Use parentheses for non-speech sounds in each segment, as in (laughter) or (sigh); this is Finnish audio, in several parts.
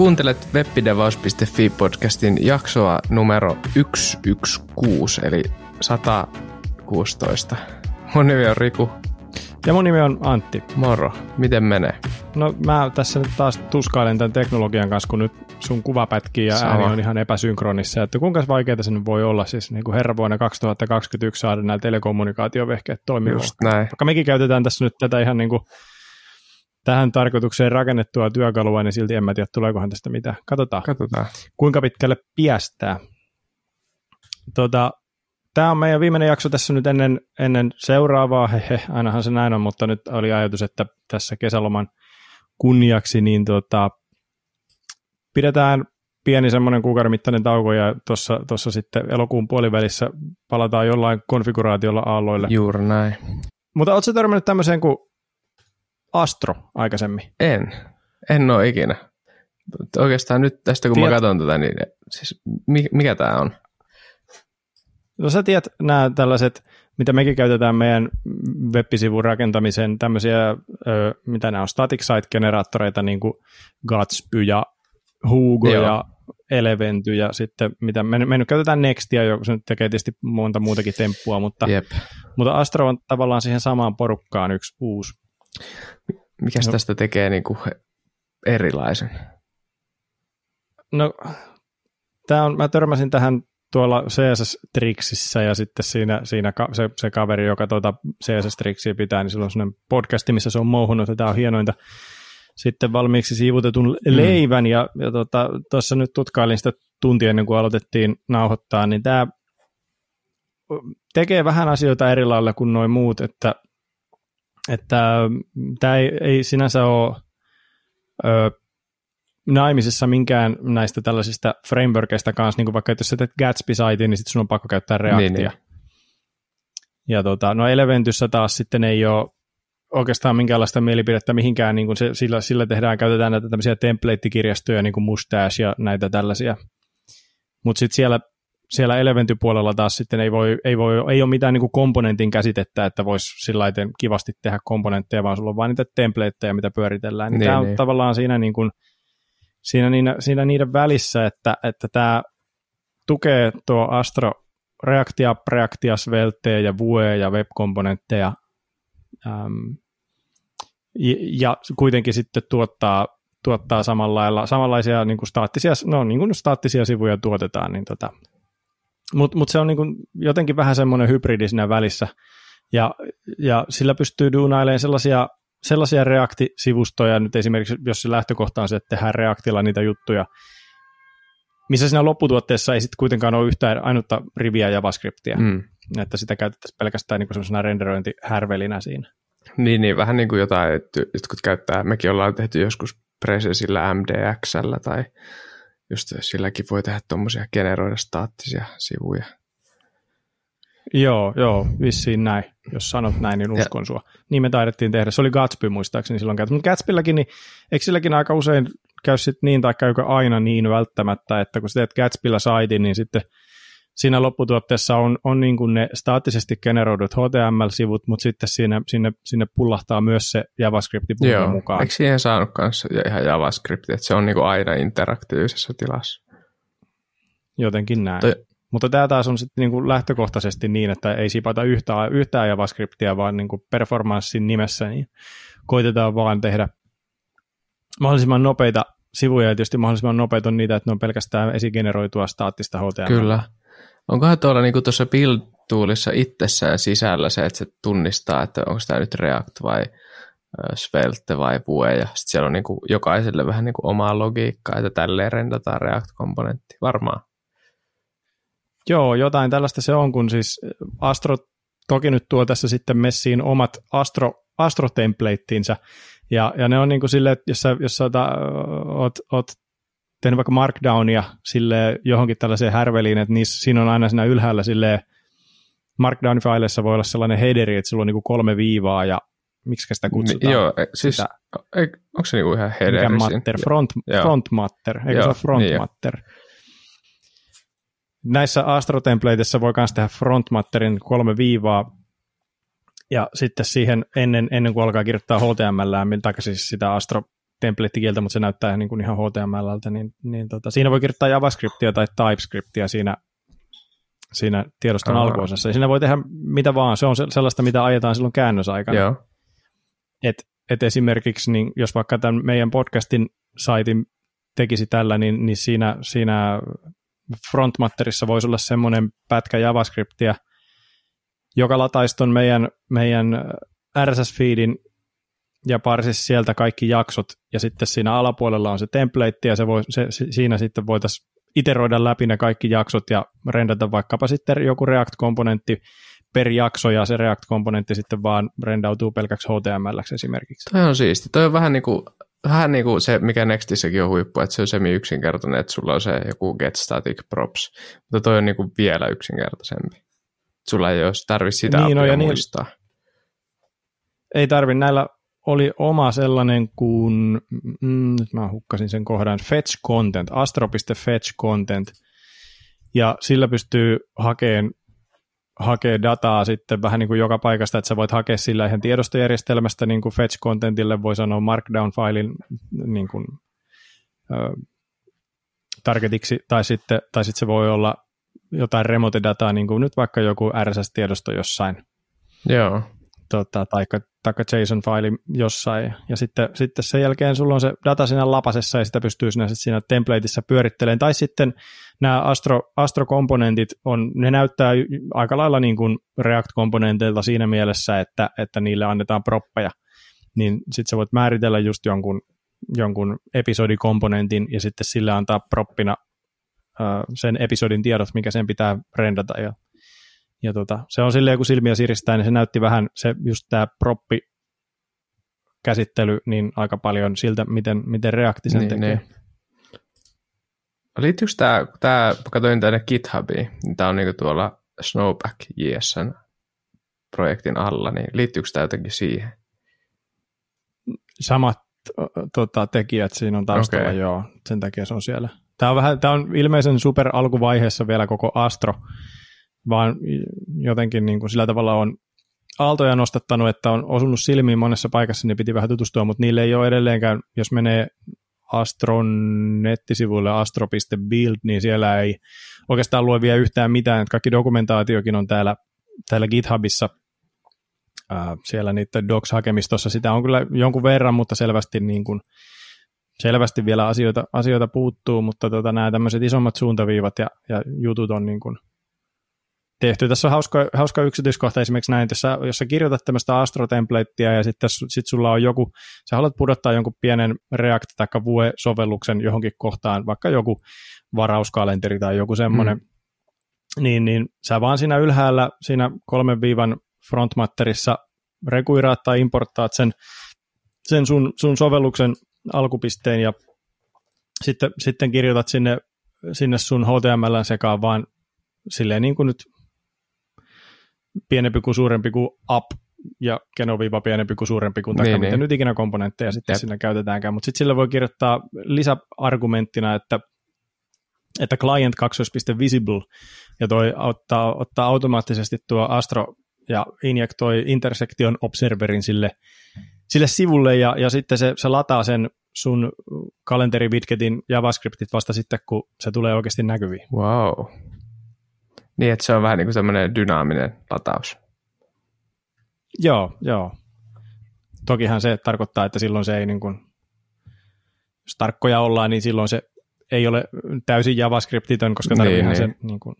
Kuuntelet webdevaus.fi-podcastin jaksoa numero 116, eli 116. Mun nimi on Riku. Ja mun nimi on Antti. Moro. Miten menee? No mä tässä nyt taas tuskailen tämän teknologian kanssa, kun nyt sun kuva pätkii ja Sama. ääni on ihan epäsynkronissa. Että kuinka vaikeaa se nyt voi olla siis niin kuin herra vuonna 2021 saada nämä telekommunikaatiovehkeet toimimaan. Just näin. Vaikka mekin käytetään tässä nyt tätä ihan niin kuin tähän tarkoitukseen rakennettua työkalua, niin silti en mä tiedä, tuleekohan tästä mitään. Katsotaan. Katsotaan. Kuinka pitkälle piästää. Tota, Tämä on meidän viimeinen jakso tässä nyt ennen, ennen seuraavaa, hehe, ainahan se näin on, mutta nyt oli ajatus, että tässä kesäloman kunniaksi, niin tota, pidetään pieni semmoinen kuukauden mittainen tauko ja tuossa sitten elokuun puolivälissä palataan jollain konfiguraatiolla aalloille. Juuri näin. Mutta ootko törmännyt tämmöiseen kuin Astro aikaisemmin? En. En ole ikinä. Oikeastaan nyt tästä kun Tiet... mä katson tätä, niin siis mikä tämä on? No sä tiedät nämä tällaiset, mitä mekin käytetään meidän web-sivun rakentamiseen, tämmöisiä, ö, mitä nämä on, static site-generaattoreita, niin kuin Gatsby ja Hugo Joo. ja Eleventy ja sitten mitä, me, me nyt käytetään Nextia, joka se nyt tekee tietysti monta muutakin temppua, mutta, Jep. mutta Astro on tavallaan siihen samaan porukkaan yksi uusi. Mikäs no, tästä tekee niin kuin erilaisen? No, tämä on, mä törmäsin tähän tuolla CSS-triksissä ja sitten siinä, siinä ka, se, se, kaveri, joka tuota CSS-triksiä pitää, niin sillä on sellainen podcasti, missä se on mouhunut, että tämä on hienointa sitten valmiiksi siivutetun mm. leivän ja, ja tuossa tota, nyt tutkailin sitä tuntia ennen kuin aloitettiin nauhoittaa, niin tämä tekee vähän asioita eri lailla kuin noin muut, että, että tämä ei, ei sinänsä ole ö, naimisissa minkään näistä tällaisista frameworkeista kanssa, niin kuin vaikka että jos sä teet Gatsby-saitin, niin sitten sun on pakko käyttää Reactia. Niin, niin. Ja tota, no Eleventyssä taas sitten ei ole oikeastaan minkäänlaista mielipidettä mihinkään, niin kuin se, sillä, sillä tehdään, käytetään näitä tämmöisiä template-kirjastoja, niin kuin Mustache ja näitä tällaisia. Mutta sitten siellä, siellä Eleventy-puolella taas sitten ei, voi, ei, voi, ei ole mitään niin kuin komponentin käsitettä, että voisi sillä kivasti tehdä komponentteja, vaan sulla on vain niitä templateja, mitä pyöritellään. Niin, niin, tämä on niin. tavallaan siinä niin kuin, siinä, niinä, siinä niiden välissä, että, että tämä tukee tuo Astro Reactia, Reactia, Svelte ja Vue ja web-komponentteja äm, ja, ja kuitenkin sitten tuottaa, tuottaa samalla lailla, samanlaisia niin kuin staattisia, no niin kuin staattisia sivuja tuotetaan, niin tota, mutta mut se on niin kuin jotenkin vähän semmoinen hybridi siinä välissä, ja, ja sillä pystyy duunailemaan sellaisia sellaisia React-sivustoja, nyt esimerkiksi jos se lähtökohta on se, että tehdään Reactilla niitä juttuja, missä siinä lopputuotteessa ei sitten kuitenkaan ole yhtään ainutta riviä JavaScriptia, mm. että sitä käytettäisiin pelkästään niin semmoisena renderointihärvelinä siinä. Niin, niin, vähän niin kuin jotain, että jotkut käyttää, mekin ollaan tehty joskus Presensillä MDXllä tai just silläkin voi tehdä tuommoisia generoida staattisia sivuja. Joo, joo, vissiin näin. Jos sanot näin, niin uskon ja. sua. Niin me taidettiin tehdä. Se oli Gatsby muistaakseni silloin käytetty. Mutta Gatsbylläkin, niin eikö silläkin aika usein käy sit niin, tai käykö aina niin välttämättä, että kun sä teet Gatsbyllä saitin, niin sitten siinä lopputuotteessa on, on niin kuin ne staattisesti generoidut HTML-sivut, mutta sitten siinä, sinne, sinne pullahtaa myös se JavaScript mukaan. Eikö siihen saanut kanssa ihan JavaScript, että se on niin kuin aina interaktiivisessa tilassa? Jotenkin näin. Toi, mutta tämä taas on sitten niinku lähtökohtaisesti niin, että ei sipata yhtään, yhtään JavaScriptia, vaan niinku performanssin nimessä niin koitetaan vaan tehdä mahdollisimman nopeita sivuja, ja tietysti mahdollisimman nopeita on niitä, että ne on pelkästään esigeneroitua staattista HTML. Kyllä. Onkohan tuolla niinku tuossa build-toolissa itsessään sisällä se, että se tunnistaa, että onko tämä nyt React vai Svelte vai Vue, ja sitten siellä on niinku jokaiselle vähän niinku omaa logiikkaa, että tälleen rendataan React-komponentti, varmaan. Joo, jotain tällaista se on, kun siis Astro toki nyt tuo tässä sitten messiin omat Astro, Astro-templateinttinsä, ja, ja ne on niin kuin silleen, että jos sä, jos sä ota, oot, oot tehnyt vaikka Markdownia sille johonkin tällaiseen härveliin, että niissä, siinä on aina siinä ylhäällä sille Markdown-faileissa voi olla sellainen headeri, että sulla on niin kuin kolme viivaa ja miksi sitä kutsutaan? Joo, e, siis sitä, ei, onko se niinku ihan headeri? Mikä matter? Front, front matter, eikö Joo, se ole front niin matter? näissä Astro-templateissa voi myös tehdä frontmatterin kolme viivaa, ja sitten siihen ennen, ennen kuin alkaa kirjoittaa HTML, tai siis sitä Astro templatekieltä, mutta se näyttää niin kuin ihan HTMLltä, niin, niin tota, siinä voi kirjoittaa JavaScriptia tai TypeScriptia siinä, siinä tiedoston Aha. alkuosassa. Ja siinä voi tehdä mitä vaan, se on sellaista, mitä ajetaan silloin käännösaikana. Joo. Et, et esimerkiksi, niin jos vaikka tämän meidän podcastin saitin tekisi tällä, niin, niin siinä, siinä frontmatterissa voisi olla semmoinen pätkä JavaScriptia, joka lataisi ton meidän, meidän RSS-feedin ja parsisi sieltä kaikki jaksot, ja sitten siinä alapuolella on se template, ja se voi, se, siinä sitten voitaisiin iteroida läpi ne kaikki jaksot ja rendata vaikkapa sitten joku React-komponentti per jakso, ja se React-komponentti sitten vaan rendautuu pelkäksi HTML esimerkiksi. Toi on siisti. Toi on vähän niin kuin, vähän niin kuin se, mikä Nextissäkin on huippu, että se on semi yksinkertainen, että sulla on se joku get static props, mutta toi on niin kuin vielä yksinkertaisempi. Sulla ei olisi tarvitse sitä niin, no, ja niin- muistaa. Niin, ei tarvi. Näillä oli oma sellainen kuin, mm, nyt mä hukkasin sen kohdan, fetch content, astro.fetch content, ja sillä pystyy hakemaan hakee dataa sitten vähän niin kuin joka paikasta, että sä voit hakea sillä ihan tiedostojärjestelmästä niin kuin fetch contentille, voi sanoa markdown-failin niin kuin, ö, targetiksi, tai sitten, tai sitten se voi olla jotain remote-dataa, niin kuin nyt vaikka joku RSS-tiedosto jossain. Joo tota, taikka, taikka JSON-faili jossain, ja sitten, sitten sen jälkeen sulla on se data siinä lapasessa, ja sitä pystyy siinä, siinä templateissa pyörittelemään, tai sitten nämä Astro, Astro-komponentit, on, ne näyttää aika lailla niin kuin React-komponenteilta siinä mielessä, että, että niille annetaan proppeja, niin sitten sä voit määritellä just jonkun, jonkun episodikomponentin, ja sitten sille antaa proppina sen episodin tiedot, mikä sen pitää rendata, ja ja tota, se on silleen, kun silmiä siristää, niin se näytti vähän, se just tämä proppi käsittely, niin aika paljon siltä, miten, miten Reacti sen niin, tekee. Niin. Liittyykö tämä, tämä katsoin tänne GitHubiin, niin tämä on niinku tuolla Snowback JSN projektin alla, niin liittyykö tämä jotenkin siihen? Samat tota, tekijät siinä on taustalla, okay. joo, sen takia se on siellä. Tämä on, vähän, tämä on ilmeisen super alkuvaiheessa vielä koko Astro, vaan jotenkin niin kuin sillä tavalla on aaltoja nostattanut, että on osunut silmiin monessa paikassa, niin piti vähän tutustua, mutta niille ei ole edelleenkään, jos menee Astron nettisivuille astro.build, niin siellä ei oikeastaan lue vielä yhtään mitään, että kaikki dokumentaatiokin on täällä, täällä GitHubissa, ää, siellä niiden docs-hakemistossa, sitä on kyllä jonkun verran, mutta selvästi niin kuin, selvästi vielä asioita, asioita puuttuu, mutta tota, nämä tämmöiset isommat suuntaviivat ja, ja jutut on niin kuin tehty. Tässä on hauska, hauska yksityiskohta esimerkiksi näin, jos sä, jos sä kirjoitat tämmöistä Astro-templatea ja sitten sit sulla on joku, sä haluat pudottaa jonkun pienen React- tai Vue-sovelluksen johonkin kohtaan, vaikka joku varauskalenteri tai joku semmoinen, mm. niin, niin sä vaan siinä ylhäällä, siinä kolmen viivan frontmatterissa rekuiraat tai importtaat sen, sen sun, sun sovelluksen alkupisteen ja sitten, sitten kirjoitat sinne, sinne sun HTML sekaan vaan silleen niin kuin nyt pienempi kuin suurempi kuin up ja genoviiva pienempi kuin suurempi kuin niin, miten niin. nyt ikinä komponentteja sitten Jep. siinä käytetäänkään, mutta sitten sillä voi kirjoittaa lisäargumenttina, että että client 2.visible ja toi ottaa, ottaa automaattisesti tuo Astro ja injektoi intersection observerin sille, sille sivulle ja, ja sitten se, se lataa sen sun kalenterivitketin JavaScriptit vasta sitten, kun se tulee oikeasti näkyviin. Wow. Niin, että se on vähän niin kuin semmoinen dynaaminen lataus. Joo, joo. Tokihan se tarkoittaa, että silloin se ei niin kuin, jos tarkkoja ollaan, niin silloin se ei ole täysin JavaScriptitön, koska tarviihan niin, se, niin. Niin kuin,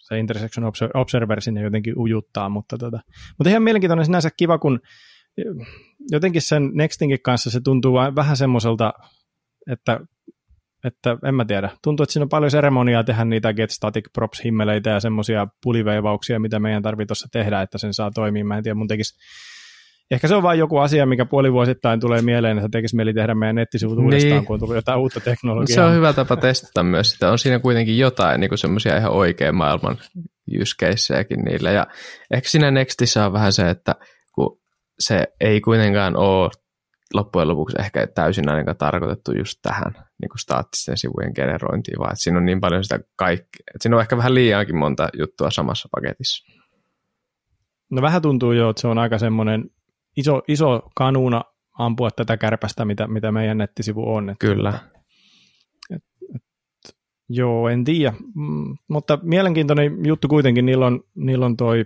se intersection observer sinne jotenkin ujuttaa, mutta, tota, mutta ihan mielenkiintoinen sinänsä kiva, kun jotenkin sen Nextingin kanssa se tuntuu vähän semmoiselta, että että en mä tiedä. Tuntuu, että siinä on paljon seremoniaa tehdä niitä get static props himmeleitä ja semmoisia puliveivauksia, mitä meidän tarvii tuossa tehdä, että sen saa toimia. Mä en tiedä, mun tekisi Ehkä se on vain joku asia, mikä puolivuosittain tulee mieleen, että tekisi mieli tehdä meidän nettisivut niin. uudestaan, kun on tullut jotain uutta teknologiaa. Se on hyvä tapa testata myös sitä. On siinä kuitenkin jotain niin semmoisia ihan oikean maailman use niillä. Ja ehkä siinä Nextissä on vähän se, että kun se ei kuitenkaan ole loppujen lopuksi ehkä täysin ainakaan tarkoitettu just tähän niin kuin staattisten sivujen generointiin, vaan että siinä on niin paljon sitä kaikkea, että siinä on ehkä vähän liiankin monta juttua samassa paketissa. No vähän tuntuu jo, että se on aika semmoinen iso, iso kanuna ampua tätä kärpästä, mitä, mitä meidän nettisivu on. Että Kyllä. Et, et, joo, en tiedä, mm, mutta mielenkiintoinen juttu kuitenkin, niillä on, niillä on toi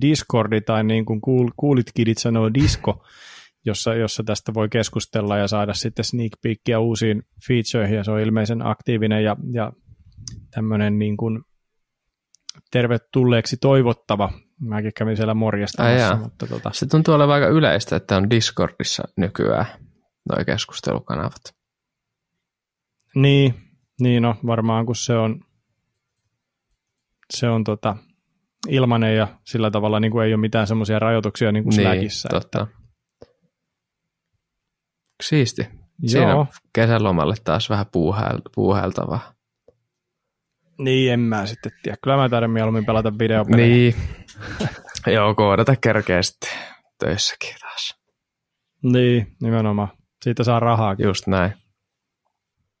Discordi tai niin kuin kuul, kuulit kidit sanoo Disco, (laughs) jossa, jossa tästä voi keskustella ja saada sitten sneak peekia uusiin featureihin ja se on ilmeisen aktiivinen ja, ja tämmöinen niin kuin tervetulleeksi toivottava. Mäkin kävin siellä morjestamassa. Mutta tota... Se tuntuu olevan aika yleistä, että on Discordissa nykyään nuo keskustelukanavat. Niin, niin no, varmaan kun se on, se on tota, ilmanen ja sillä tavalla niin kuin ei ole mitään semmoisia rajoituksia niin kuin niin, Slackissa. Totta. Että... Siisti. Siinä Joo. kesälomalle taas vähän puuhailtavaa. Niin, en mä sitten tiedä. Kyllä mä taidan mieluummin pelata videopelejä. Niin. (laughs) Joo, koodata kerkeä sitten töissäkin taas. Niin, nimenomaan. Siitä saa rahaa. Just näin.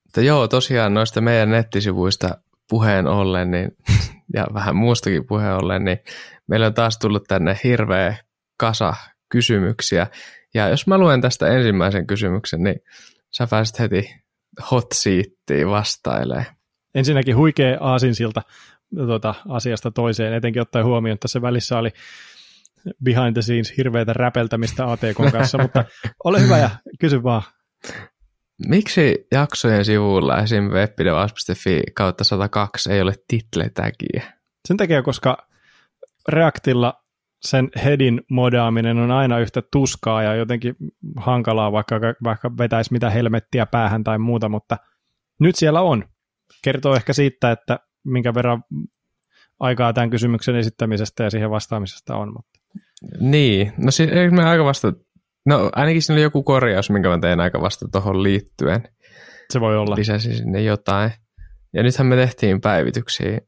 Mutta joo, tosiaan noista meidän nettisivuista puheen ollen, niin, (laughs) ja vähän muustakin puheen ollen, niin meillä on taas tullut tänne hirveä kasa kysymyksiä. Ja jos mä luen tästä ensimmäisen kysymyksen, niin sä pääset heti hot seattiin vastailemaan. Ensinnäkin huikea aasinsilta tuota, asiasta toiseen, etenkin ottaen huomioon, että se välissä oli behind the scenes hirveätä räpeltämistä ATK kanssa, (laughs) mutta ole hyvä ja kysy vaan. Miksi jaksojen sivulla esim. webpidevas.fi kautta 102 ei ole title-tägiä? Sen takia, koska Reactilla sen headin modaaminen on aina yhtä tuskaa ja jotenkin hankalaa, vaikka, vaikka vetäisi mitä helmettiä päähän tai muuta, mutta nyt siellä on. Kertoo ehkä siitä, että minkä verran aikaa tämän kysymyksen esittämisestä ja siihen vastaamisesta on. Mutta. Niin, no siis eikö me aika vasta, no ainakin siinä oli joku korjaus, minkä mä tein aika vasta tuohon liittyen. Se voi olla. Lisäsin sinne jotain. Ja nythän me tehtiin päivityksiä,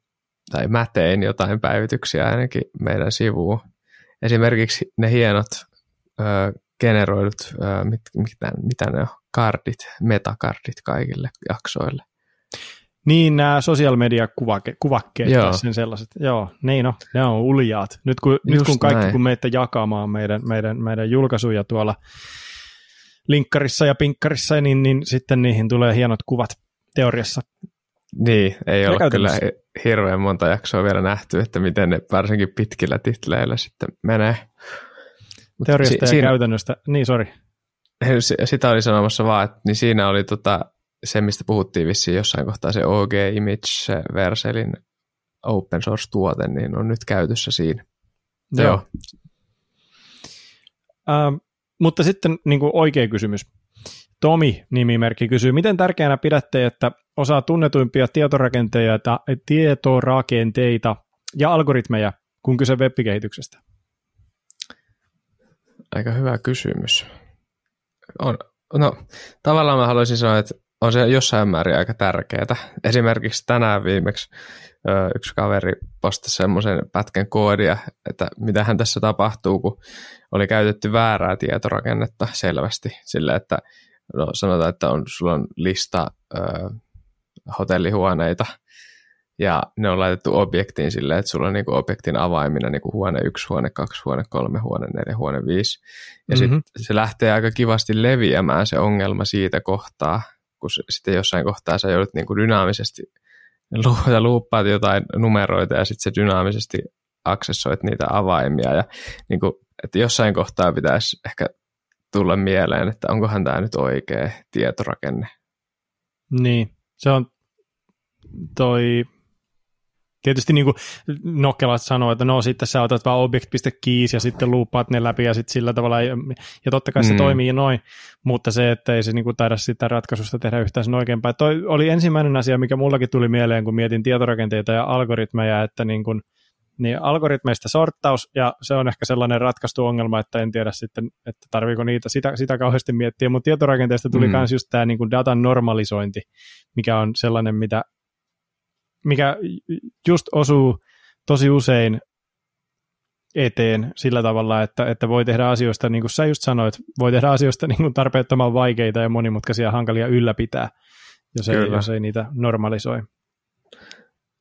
tai mä tein jotain päivityksiä ainakin meidän sivuun. Esimerkiksi ne hienot ö, generoidut, ö, mit, mitä, mitä ne on, kardit, metakardit kaikille jaksoille. Niin, nämä social media kuvakkeet Joo. sen sellaiset. Joo, niin no, ne on uljaat. Nyt kun, nyt kun kaikki näin. kun meitä jakamaan meidän, meidän, meidän julkaisuja tuolla linkkarissa ja pinkkarissa, niin, niin sitten niihin tulee hienot kuvat teoriassa. Niin, ei ole kyllä hirveän monta jaksoa vielä nähty, että miten ne varsinkin pitkillä titleillä sitten menee. Teoriasta si- ja siinä, käytännöstä, niin sori. Sitä oli sanomassa vaan, että niin siinä oli tota, se, mistä puhuttiin vissiin jossain kohtaa, se OG Image Verselin open source-tuote, niin on nyt käytössä siinä. Joo. Joo. Ähm, mutta sitten niin kuin oikea kysymys. Tomi-nimimerkki kysyy, miten tärkeänä pidätte, että osaa tunnetuimpia tietorakenteita, tietorakenteita ja algoritmeja, kun kyse web-kehityksestä? Aika hyvä kysymys. On, no, tavallaan mä haluaisin sanoa, että on se jossain määrin aika tärkeää. Esimerkiksi tänään viimeksi yksi kaveri postasi semmoisen pätkän koodia, että mitä hän tässä tapahtuu, kun oli käytetty väärää tietorakennetta selvästi. Sille, että no, sanotaan, että on, sulla on lista ö, hotellihuoneita, ja ne on laitettu objektiin silleen, että sulla on niinku objektin avaimina niinku huone 1, huone 2, huone 3, huone 4, huone 5. Ja mm-hmm. sitten se lähtee aika kivasti leviämään se ongelma siitä kohtaa, kun sitten jossain kohtaa sä joudut niin kuin dynaamisesti lu- luuppaat jotain numeroita ja sitten se dynaamisesti aksessoit niitä avaimia ja niin kuin, että jossain kohtaa pitäisi ehkä tulla mieleen, että onkohan tämä nyt oikea tietorakenne. Niin, se on toi tietysti niin kuin Nokkela sanoo, että no sitten sä otat vaan object.keys ja sitten luuppaat ne läpi ja sitten sillä tavalla, ja, ja totta kai se mm. toimii noin, mutta se, että ei se niin kuin taida sitä ratkaisusta tehdä yhtään sen oikeinpäin. Toi oli ensimmäinen asia, mikä mullakin tuli mieleen, kun mietin tietorakenteita ja algoritmeja, että niin kuin, niin algoritmeista sorttaus, ja se on ehkä sellainen ratkaistu ongelma, että en tiedä sitten, että tarviiko niitä sitä, sitä kauheasti miettiä, mutta tietorakenteesta tuli myös mm. just tämä niin kuin datan normalisointi, mikä on sellainen, mitä mikä just osuu tosi usein eteen sillä tavalla, että, että voi tehdä asioista, niin kuin sä just sanoit, voi tehdä asioista niin kuin tarpeettoman vaikeita ja monimutkaisia hankalia ylläpitää, jos ei, jos ei niitä normalisoi.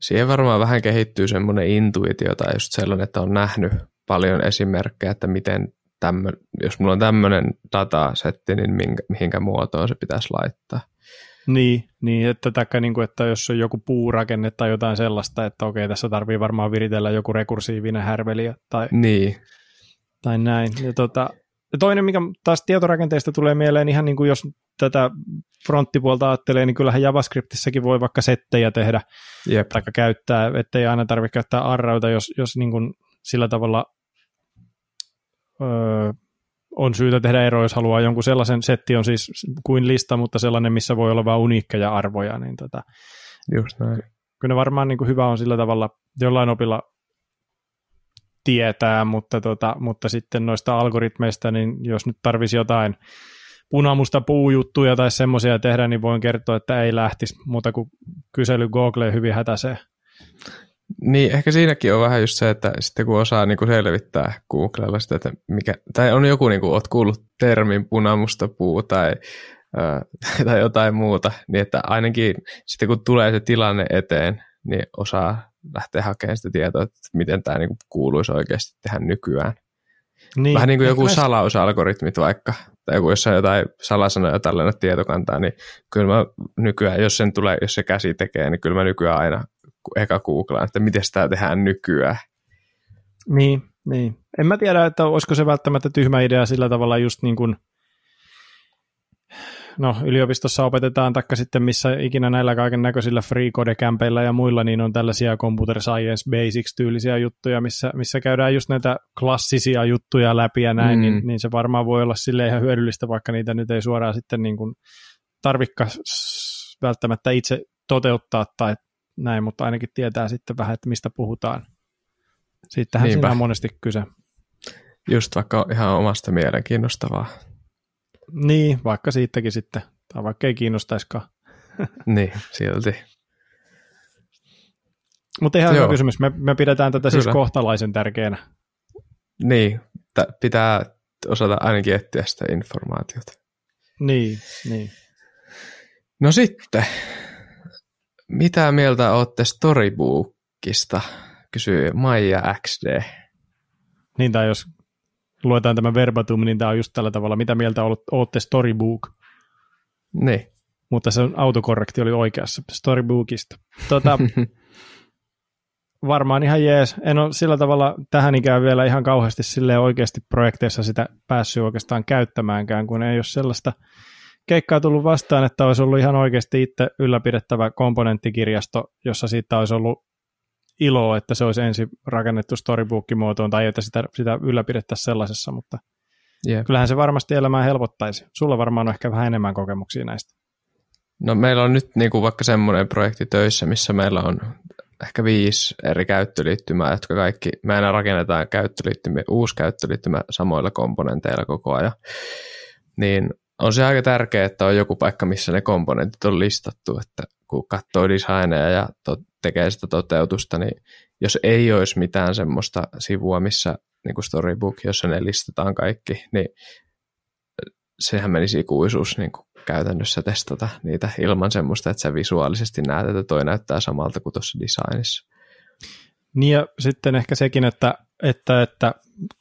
Siihen varmaan vähän kehittyy semmoinen intuitio tai just sellainen, että on nähnyt paljon esimerkkejä, että miten tämmö, jos mulla on tämmöinen datasetti, niin minkä, mihinkä muotoon se pitäisi laittaa. Niin, niin että, taikka, niin kuin, että jos on joku puurakenne tai jotain sellaista, että okei, tässä tarvii varmaan viritellä joku rekursiivinen härveli tai, niin. tai näin. Ja tota, toinen, mikä taas tietorakenteista tulee mieleen, ihan niin kuin jos tätä fronttipuolta ajattelee, niin kyllähän JavaScriptissäkin voi vaikka settejä tehdä Jep. tai käyttää, ettei aina tarvitse käyttää arrauta, jos, jos niin kuin sillä tavalla öö, on syytä tehdä ero, jos haluaa jonkun sellaisen setti on siis kuin lista, mutta sellainen, missä voi olla vain uniikkeja arvoja, niin tota, Just näin. kyllä varmaan niin kuin hyvä on sillä tavalla jollain opilla tietää, mutta, tota, mutta sitten noista algoritmeista, niin jos nyt tarvisi jotain punamusta puujuttuja tai semmoisia tehdä, niin voin kertoa, että ei lähtisi muuta kuin kysely Googleen hyvin hätäisee. Niin, ehkä siinäkin on vähän just se, että sitten kun osaa niin kuin selvittää Googlella sitä, että mikä, tai on joku, niin kuin oot kuullut termin punamusta puu tai, ää, tai jotain muuta, niin että ainakin sitten kun tulee se tilanne eteen, niin osaa lähteä hakemaan sitä tietoa, että miten tämä niin kuin kuuluisi oikeasti tehdä nykyään. Niin, Vähän niin kuin joku salausalgoritmit vaikka, tai joku jos on jotain salasanoja tällainen tietokantaa, niin kyllä mä nykyään, jos sen tulee, jos se käsi tekee, niin kyllä mä nykyään aina eka googlaan, että miten sitä tehdään nykyään. Niin, niin. En mä tiedä, että olisiko se välttämättä tyhmä idea sillä tavalla just niin kuin, no yliopistossa opetetaan, taikka sitten missä ikinä näillä kaiken näköisillä free code kämpeillä ja muilla, niin on tällaisia computer science basics tyylisiä juttuja, missä, missä käydään just näitä klassisia juttuja läpi ja näin, Mm. mm. niin, niin, se varmaan voi olla sille ihan hyödyllistä, vaikka niitä nyt ei suoraan sitten niin kuin tarvikka välttämättä itse toteuttaa tai näin, mutta ainakin tietää sitten vähän, että mistä puhutaan. Siitähän Niinpä. siinä on monesti kyse. Just vaikka ihan omasta mielenkiinnostavaa. Niin, vaikka siitäkin sitten, tai vaikka ei kiinnostaisikaan. (laughs) niin, silti. Mutta ihan hyvä kysymys. Me, me pidetään tätä siis Kyllä. kohtalaisen tärkeänä. Niin, t- pitää osata ainakin etsiä sitä informaatiota. Niin, niin. No sitten, mitä mieltä olette Storybookista, kysyy Maija XD. Niin, tai jos luetaan tämä verbatim, niin tämä on just tällä tavalla, mitä mieltä olet- olette Storybook, Niin, mutta se autokorrekti oli oikeassa, Storybookista. Tota, (laughs) varmaan ihan jees. En ole sillä tavalla tähän ikään vielä ihan kauheasti sille oikeasti projekteissa sitä päässyt oikeastaan käyttämäänkään, kun ei ole sellaista keikkaa tullut vastaan, että olisi ollut ihan oikeasti itse ylläpidettävä komponenttikirjasto, jossa siitä olisi ollut iloa, että se olisi ensin rakennettu storybook-muotoon tai että sitä, sitä ylläpidettäisiin sellaisessa, mutta jep. kyllähän se varmasti elämää helpottaisi. Sulla varmaan on ehkä vähän enemmän kokemuksia näistä. No meillä on nyt niin kuin vaikka semmoinen projekti töissä, missä meillä on ehkä viisi eri käyttöliittymää, jotka kaikki, me aina rakennetaan käyttöliittymä, uusi käyttöliittymä samoilla komponenteilla koko ajan. Niin on se aika tärkeää, että on joku paikka, missä ne komponentit on listattu, että kun katsoo designeja ja to- tekee sitä toteutusta, niin jos ei olisi mitään semmoista sivua, missä niin kuin Storybook, jossa ne listataan kaikki, niin sehän menisi ikuisuus niin kuin käytännössä testata niitä ilman semmoista, että sä visuaalisesti näet, että toi näyttää samalta kuin tuossa designissa. Niin ja sitten ehkä sekin, että, että, että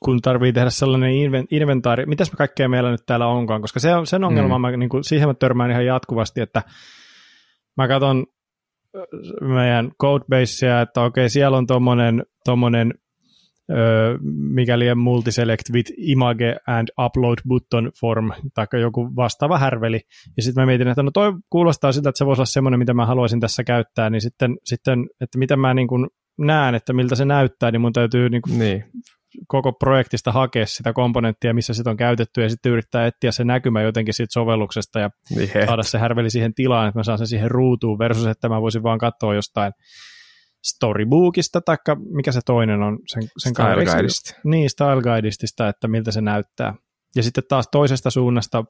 kun tarvii tehdä sellainen inven- inventaari, mitäs me kaikkea meillä nyt täällä onkaan, koska se on, sen ongelma, mm. mä, niin kuin, siihen mä törmään ihan jatkuvasti, että mä katson ö, meidän codebasea, että okei, siellä on tommonen, tommonen ö, mikäli on multiselect with image and upload button form, tai joku vastaava härveli, ja sitten mä mietin, että no toi kuulostaa siltä, että se voisi olla semmoinen, mitä mä haluaisin tässä käyttää, niin sitten, sitten että miten mä niin kuin näen, että miltä se näyttää, niin mun täytyy niin kuin Niin, koko projektista hakea sitä komponenttia, missä sitä on käytetty, ja sitten yrittää etsiä se näkymä jotenkin siitä sovelluksesta, ja he, saada se härveli siihen tilaan, että mä saan sen siihen ruutuun, versus että mä voisin vaan katsoa jostain storybookista, taikka mikä se toinen on, sen, sen Style Guideista. Niin, Style Guideista, että miltä se näyttää. Ja sitten taas toisesta suunnasta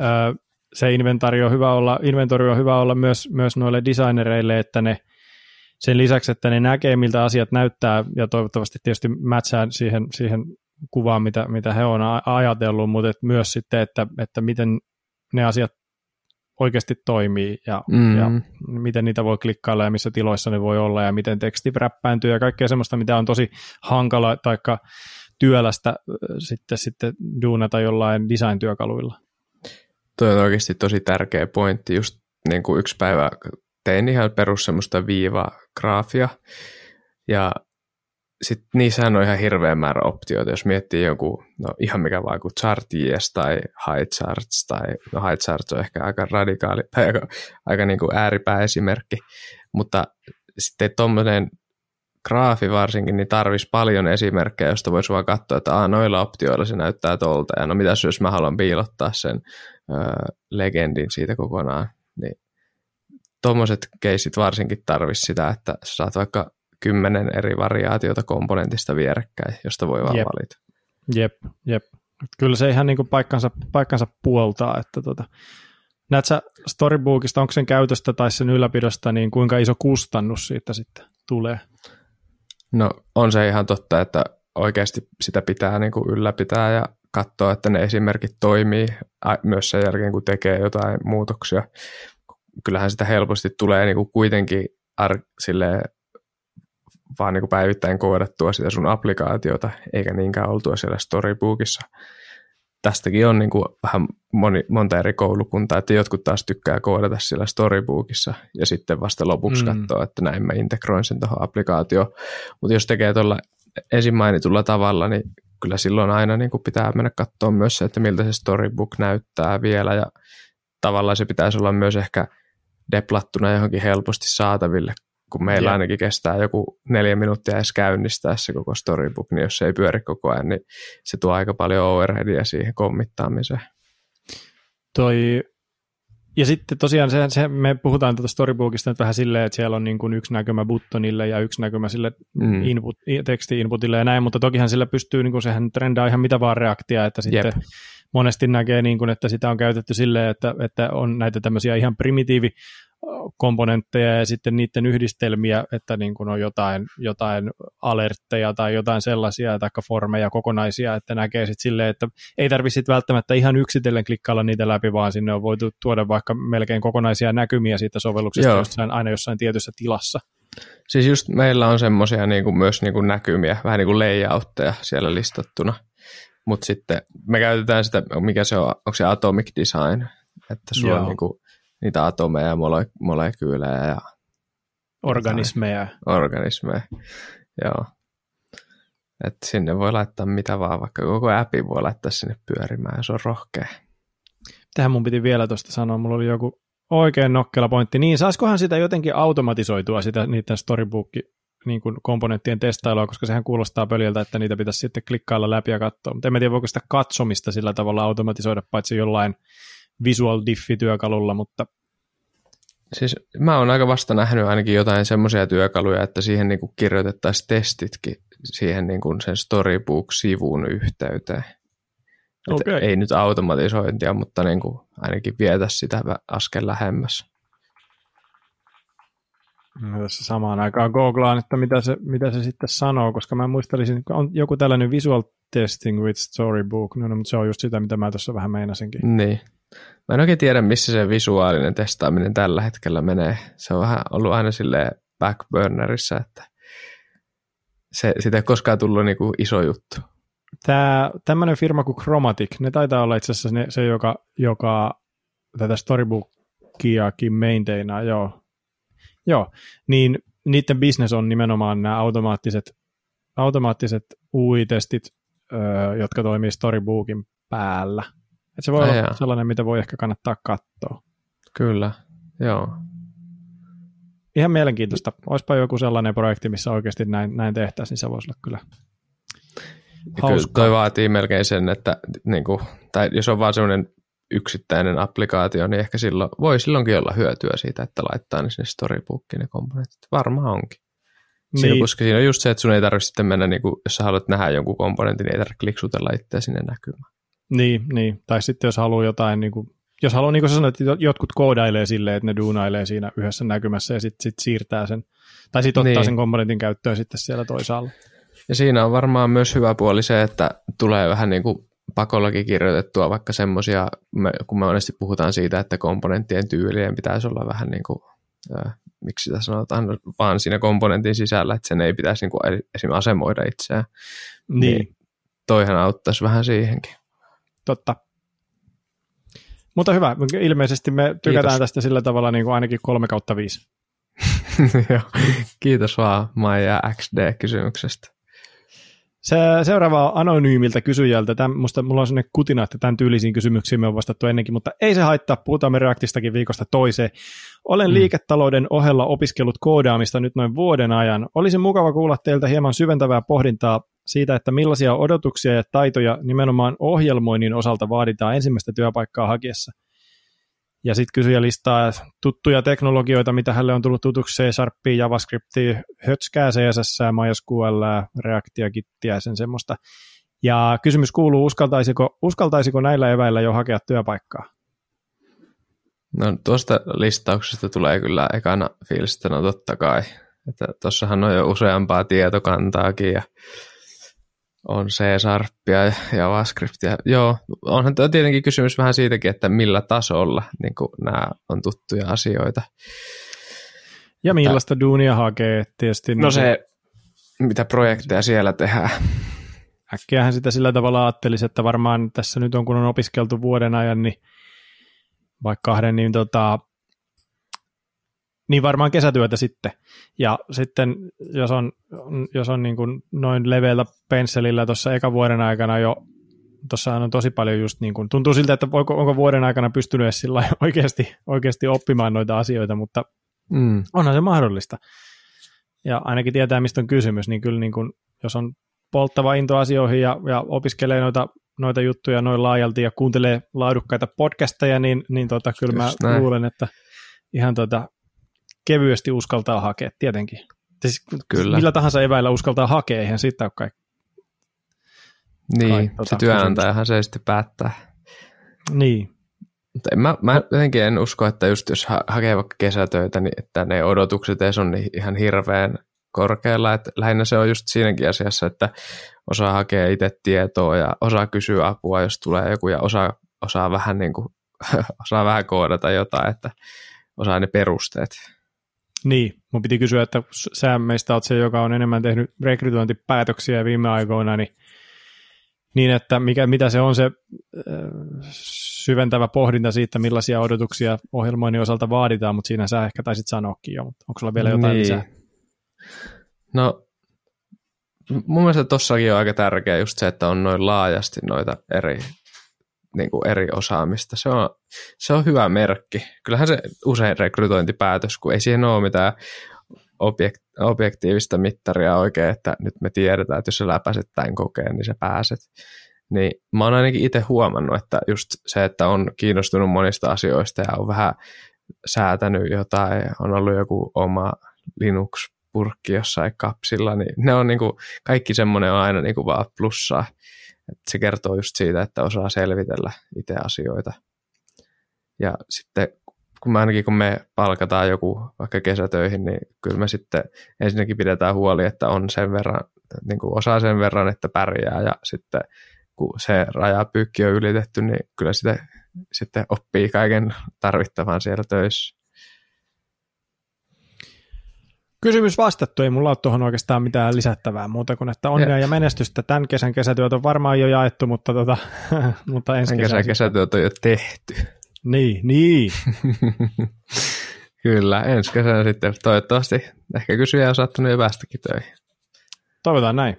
öö, se inventaari on hyvä olla, inventori on hyvä olla myös, myös noille designereille, että ne sen lisäksi, että ne näkee, miltä asiat näyttää, ja toivottavasti tietysti matchaa siihen, siihen kuvaan, mitä, mitä he on ajatellut, mutta et myös sitten, että, että miten ne asiat oikeasti toimii, ja, Mm. ja miten niitä voi klikkailla, ja missä tiloissa ne voi olla, ja miten teksti räppääntyy, ja kaikkea semmoista, mitä on tosi hankala, taikka työlästä sitten, sitten duunata jollain design-työkaluilla. Tuo on oikeasti tosi tärkeä pointti. Just niin kuin yksi päivä tein ihan perus semmoista viiva-graafia, ja sitten niissähän on ihan hirveä määrä optioita, jos miettii joku, no ihan mikä vaan kuin Charties tai High Charts, tai no High Charts on ehkä aika radikaali tai aika, aika niin kuin ääripää esimerkki, mutta sitten tuommoinen graafi varsinkin, niin tarvisi paljon esimerkkejä, josta voisi vaan katsoa, että Aa, noilla optioilla se näyttää tolta, ja no mitäs jos mä haluan piilottaa sen ö, legendin siitä kokonaan, niin tuommoiset keisit varsinkin tarvisi sitä, että saat vaikka kymmenen eri variaatiota komponentista vierekkäin, josta voi vaan jep. valita. Jep, jep. Kyllä se ihan niin kuin paikkansa, paikkansa puoltaa, että tota, näet sä Storybookista, onko sen käytöstä tai sen ylläpidosta, niin kuinka iso kustannus siitä sitten tulee? No on se ihan totta, että oikeasti sitä pitää niin kuin ylläpitää ja katsoa, että ne esimerkit toimii myös sen jälkeen, kun tekee jotain muutoksia. Kyllähän sitä helposti tulee niin kuin kuitenkin ar- silleen, vaan niin kuin päivittäin koodattua sitä sun applikaatiota, eikä niinkään oltua siellä Storybookissa. Tästäkin on niin kuin vähän moni, monta eri koulukuntaa, että jotkut taas tykkää koodata siellä Storybookissa ja sitten vasta lopuksi mm. katsoa, että näin mä integroin sen tuohon applikaatioon. Mutta jos tekee tuolla ensin mainitulla tavalla, niin kyllä silloin aina niin kuin pitää mennä katsoa myös se, että miltä se Storybook näyttää vielä ja tavallaan se pitäisi olla myös ehkä deplattuna johonkin helposti saataville, kun meillä yeah. ainakin kestää joku neljä minuuttia edes käynnistää se koko storybook, niin jos se ei pyöri koko ajan, niin se tuo aika paljon overheadia siihen kommittaamiseen. Toi, ja sitten tosiaan se, se, me puhutaan tuota storybookista nyt vähän silleen, että siellä on niin kuin yksi näkymä buttonille ja yksi näkymä sille mm. input, teksti-inputille ja näin, mutta tokihan sillä pystyy, niin kuin sehän trendaa ihan mitä vaan reaktia, että sitten Jep monesti näkee, niin kuin, että sitä on käytetty silleen, että, että on näitä tämmöisiä ihan primitiivi komponentteja ja sitten niiden yhdistelmiä, että niin kuin on jotain, jotain alertteja tai jotain sellaisia, tai formeja kokonaisia, että näkee sitten silleen, että ei tarvitse välttämättä ihan yksitellen klikkailla niitä läpi, vaan sinne on voitu tuoda vaikka melkein kokonaisia näkymiä siitä sovelluksesta jossain, aina jossain tietyssä tilassa. Siis just meillä on semmoisia niin kuin myös niin kuin näkymiä, vähän niin kuin layoutteja siellä listattuna, mutta sitten me käytetään sitä, mikä se on, onko se Atomic Design, että sulla Joo. on niin kuin niitä atomeja ja mole, molekyylejä ja organismeja. Organismeja, joo. Et sinne voi laittaa mitä vaan, vaikka koko appi voi laittaa sinne pyörimään ja se on rohkea. Tähän mun piti vielä tuosta sanoa, mulla oli joku oikein nokkela pointti. Niin, saisikohan sitä jotenkin automatisoitua, sitä niiden storybook niin kuin komponenttien testailua, koska sehän kuulostaa pöljältä, että niitä pitäisi sitten klikkailla läpi ja katsoa. Mutta en tiedä, voiko sitä katsomista sillä tavalla automatisoida, paitsi jollain visual diffi-työkalulla, mutta Siis mä oon aika vasta nähnyt ainakin jotain semmoisia työkaluja, että siihen niin kirjoitettaisiin testitkin siihen niin kuin sen Storybook-sivun yhteyteen. Okay. Ei nyt automatisointia, mutta niin kuin ainakin vietä sitä askel lähemmäs. Mä tässä samaan aikaan googlaan, että mitä se, mitä se sitten sanoo, koska mä muistelisin, että on joku tällainen visual testing with storybook, no, no mutta se on just sitä, mitä mä tuossa vähän meinasinkin. Niin. Mä en oikein tiedä, missä se visuaalinen testaaminen tällä hetkellä menee. Se on vähän ollut aina sille backburnerissa, että se, sitä ei koskaan tullut niin kuin iso juttu. Tämä, tämmöinen firma kuin Chromatic, ne taitaa olla itse asiassa ne, se, joka, joka tätä storybookiakin maintainaa, joo. Joo, niin niiden business on nimenomaan nämä automaattiset, automaattiset UI-testit, öö, jotka toimii Storybookin päällä. Et se voi Ai olla jaa. sellainen, mitä voi ehkä kannattaa katsoa. Kyllä, joo. Ihan mielenkiintoista. Olisipa joku sellainen projekti, missä oikeasti näin, näin tehtäisiin, niin se voisi olla kyllä Kyllä toi vaatii melkein sen, että niin kuin, tai jos on vaan sellainen yksittäinen applikaatio, niin ehkä silloin, voi silloinkin olla hyötyä siitä, että laittaa ne sinne storybookiin ne komponentit. Varmaan onkin. Siinä, niin. Koska siinä on just se, että sun ei tarvitse sitten mennä, niin kuin, jos sä haluat nähdä jonkun komponentin, niin ei tarvitse kliksutella itseä sinne näkymään. Niin, niin. tai sitten jos haluaa jotain, niin kuin, jos haluaa, niin kuin sä sanoit, että jotkut koodailee silleen, että ne duunailee siinä yhdessä näkymässä ja sitten sit siirtää sen, tai sitten ottaa niin. sen komponentin käyttöön sitten siellä toisaalla. Ja siinä on varmaan myös hyvä puoli se, että tulee vähän niin kuin pakollakin kirjoitettua vaikka semmoisia, kun me monesti puhutaan siitä, että komponenttien tyylien pitäisi olla vähän niin kuin, äh, miksi sitä sanotaan, vaan siinä komponentin sisällä, että sen ei pitäisi niin kuin esimerkiksi asemoida itseään. Niin. niin toihan auttaisi vähän siihenkin. Totta. Mutta hyvä, ilmeisesti me tykätään Kiitos. tästä sillä tavalla niin kuin ainakin 3 kautta 5. (laughs) Joo, kiitos vaan Maija XD-kysymyksestä. Se seuraava anonyymiltä kysyjältä. Tämän, musta mulla on sellainen kutina, että tämän tyylisiin kysymyksiin me on vastattu ennenkin, mutta ei se haittaa. Puhutaan me Reactistakin viikosta toiseen. Olen mm. liiketalouden ohella opiskellut koodaamista nyt noin vuoden ajan. Olisi mukava kuulla teiltä hieman syventävää pohdintaa siitä, että millaisia odotuksia ja taitoja nimenomaan ohjelmoinnin osalta vaaditaan ensimmäistä työpaikkaa hakiessa – ja sitten kysyjä listaa tuttuja teknologioita, mitä hänelle on tullut tutuksi, C-Sharpia, JavaScriptia, Hötskää, CSS, MySQL, Reactia, Gittiä ja sen semmoista. Ja kysymys kuuluu, uskaltaisiko, uskaltaisiko näillä eväillä jo hakea työpaikkaa? No tuosta listauksesta tulee kyllä ekana fiilis, että no totta kai. Että tuossahan on jo useampaa tietokantaakin ja on C-Sharpia ja JavaScriptia. Joo, onhan tuo tietenkin kysymys vähän siitäkin, että millä tasolla niin nämä on tuttuja asioita. Ja millaista että, duunia hakee tietysti. No niin se, mitä projekteja siellä tehdään. Äkkiähän sitä sillä tavalla ajattelisi, että varmaan tässä nyt on, kun on opiskeltu vuoden ajan, niin vaikka kahden, niin tota, niin varmaan kesätyötä sitten. Ja sitten jos on, jos on niin kuin noin leveällä pensselillä tuossa eka vuoden aikana jo, tuossa on tosi paljon just niin kuin, tuntuu siltä, että voiko, onko vuoden aikana pystynyt sillä (laughs) oikeasti, oikeasti oppimaan noita asioita, mutta mm. onhan se mahdollista. Ja ainakin tietää, mistä on kysymys, niin kyllä niin kuin, jos on polttava into asioihin ja, ja opiskelee noita, noita juttuja noin laajalti ja kuuntelee laadukkaita podcasteja, niin, niin tota, kyllä Just mä näin. luulen, että ihan tota, kevyesti uskaltaa hakea, tietenkin. Siis Kyllä. Millä tahansa eväillä uskaltaa hakea, eihän siitä ole kaikki. Niin, kai, tota, se työnantajahan se sitten päättää. Niin. Mutta en, mä, mä jotenkin en usko, että just jos ha- hakee vaikka kesätöitä, niin että ne odotukset edes on niin ihan hirveän korkealla. Että lähinnä se on just siinäkin asiassa, että osaa hakea itse tietoa ja osaa kysyä apua, jos tulee joku ja osaa, osaa, vähän, niin kuin, (laughs) osaa vähän koodata jotain, että osaa ne perusteet. Niin, mun piti kysyä, että sä meistä oot se, joka on enemmän tehnyt rekrytointipäätöksiä viime aikoina, niin, niin että mikä, mitä se on se äh, syventävä pohdinta siitä, millaisia odotuksia ohjelmoinnin osalta vaaditaan, mutta siinä sä ehkä taisit sanoakin jo, mutta onko sulla vielä jotain niin. lisää? No, mun mielestä tossakin on aika tärkeää just se, että on noin laajasti noita eri niin kuin eri osaamista. Se on, se on hyvä merkki. Kyllähän se usein rekrytointipäätös, kun ei siihen ole mitään objekt, objektiivista mittaria oikein, että nyt me tiedetään, että jos sä läpäiset tämän kokeen, niin sä pääset. Niin mä oon ainakin itse huomannut, että just se, että on kiinnostunut monista asioista ja on vähän säätänyt jotain, on ollut joku oma Linux-purkki jossain kapsilla, niin ne on niin kuin, kaikki semmoinen on aina niin kuin vaan plussaa. Et se kertoo just siitä, että osaa selvitellä itse asioita. Ja sitten kun me ainakin kun me palkataan joku vaikka kesätöihin, niin kyllä me sitten ensinnäkin pidetään huoli, että on sen verran, niin kuin osaa sen verran, että pärjää ja sitten kun se rajapyykki on ylitetty, niin kyllä sitten, sitten oppii kaiken tarvittavan siellä töissä. Kysymys vastattu, ei mulla ole tuohon oikeastaan mitään lisättävää muuta kuin, että onnea ja, ja menestystä. Tämän kesän kesätyöt on varmaan jo jaettu, mutta, tota, (laughs) mutta ensi kesän kesätyöt on jo tehty. Niin, niin. (laughs) Kyllä, ensi kesänä sitten toivottavasti. Ehkä kysyjä on saattanut jo päästäkin töihin. Toivotaan näin.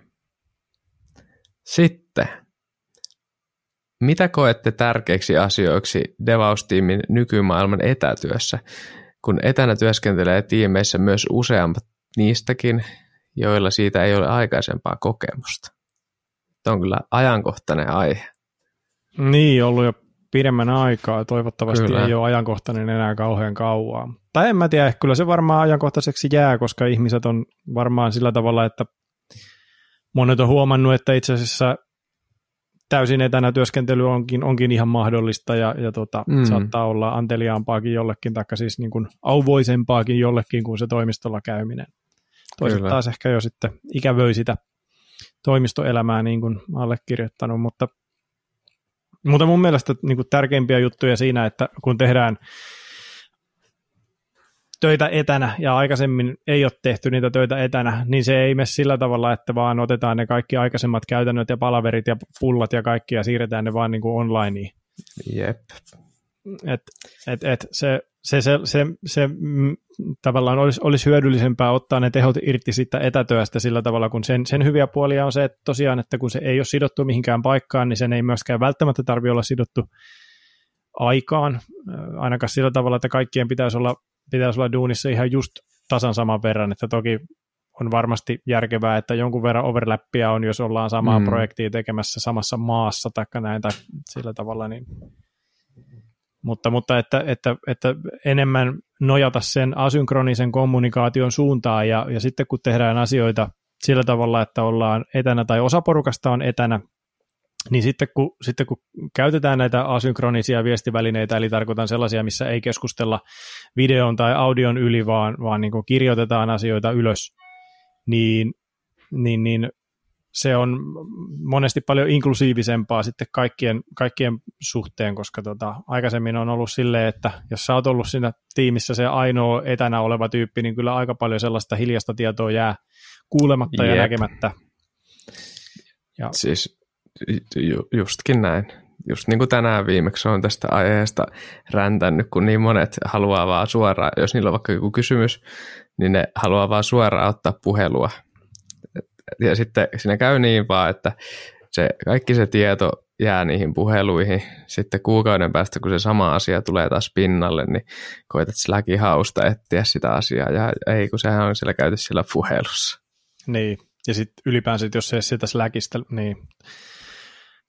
Sitten, mitä koette tärkeiksi asioiksi Devaus-tiimin nykymaailman etätyössä? Kun etänä työskentelee tiimeissä myös useammat niistäkin, joilla siitä ei ole aikaisempaa kokemusta. Tämä on kyllä ajankohtainen aihe. Niin, ollut jo pidemmän aikaa. Toivottavasti kyllä. ei ole ajankohtainen enää kauhean kauaa. Tai en mä tiedä, kyllä se varmaan ajankohtaiseksi jää, koska ihmiset on varmaan sillä tavalla, että monet on huomannut, että itse asiassa täysin etänä työskentely onkin, onkin ihan mahdollista ja, ja tota, mm. saattaa olla anteliaampaakin jollekin, tai siis niin kuin auvoisempaakin jollekin kuin se toimistolla käyminen. Toiset Kyllä. taas ehkä jo sitten ikävöi sitä toimistoelämää niin kuin allekirjoittanut, mutta, mutta mun mielestä niin kuin tärkeimpiä juttuja siinä, että kun tehdään töitä etänä ja aikaisemmin ei ole tehty niitä töitä etänä, niin se ei mene sillä tavalla, että vaan otetaan ne kaikki aikaisemmat käytännöt ja palaverit ja pullat ja kaikki ja siirretään ne vaan niin kuin onlineen. Jep. Et, et, et se, se, se, se, se mm, tavallaan olisi, olisi hyödyllisempää ottaa ne tehot irti siitä etätyöstä sillä tavalla, kun sen, sen hyviä puolia on se, että tosiaan, että kun se ei ole sidottu mihinkään paikkaan, niin sen ei myöskään välttämättä tarvitse olla sidottu aikaan, ainakaan sillä tavalla, että kaikkien pitäisi olla, pitäisi olla duunissa ihan just tasan saman verran, että toki on varmasti järkevää, että jonkun verran overlappia on, jos ollaan samaa mm. projektia tekemässä samassa maassa tai näin tai sillä tavalla, niin mutta, mutta että, että, että enemmän nojata sen asynkronisen kommunikaation suuntaan ja, ja sitten kun tehdään asioita sillä tavalla, että ollaan etänä tai osa porukasta on etänä, niin sitten kun, sitten kun käytetään näitä asynkronisia viestivälineitä, eli tarkoitan sellaisia, missä ei keskustella videon tai audion yli, vaan, vaan niin kirjoitetaan asioita ylös, niin, niin, niin se on monesti paljon inklusiivisempaa sitten kaikkien, kaikkien suhteen, koska tota, aikaisemmin on ollut silleen, että jos sä oot ollut siinä tiimissä se ainoa etänä oleva tyyppi, niin kyllä aika paljon sellaista hiljasta tietoa jää kuulematta Jep. ja näkemättä. Ja. Siis ju, justkin näin. Just niin kuin tänään viimeksi on tästä aiheesta räntännyt, kun niin monet haluaa vaan suoraan, jos niillä on vaikka joku kysymys, niin ne haluaa vaan suoraan ottaa puhelua ja sitten siinä käy niin vaan, että se, kaikki se tieto jää niihin puheluihin. Sitten kuukauden päästä, kun se sama asia tulee taas pinnalle, niin koetat Slackin hausta etsiä sitä asiaa. Ja ei, kun sehän on siellä käyty siellä puhelussa. Niin, ja sitten ylipäänsä, jos se sitä Slackista, niin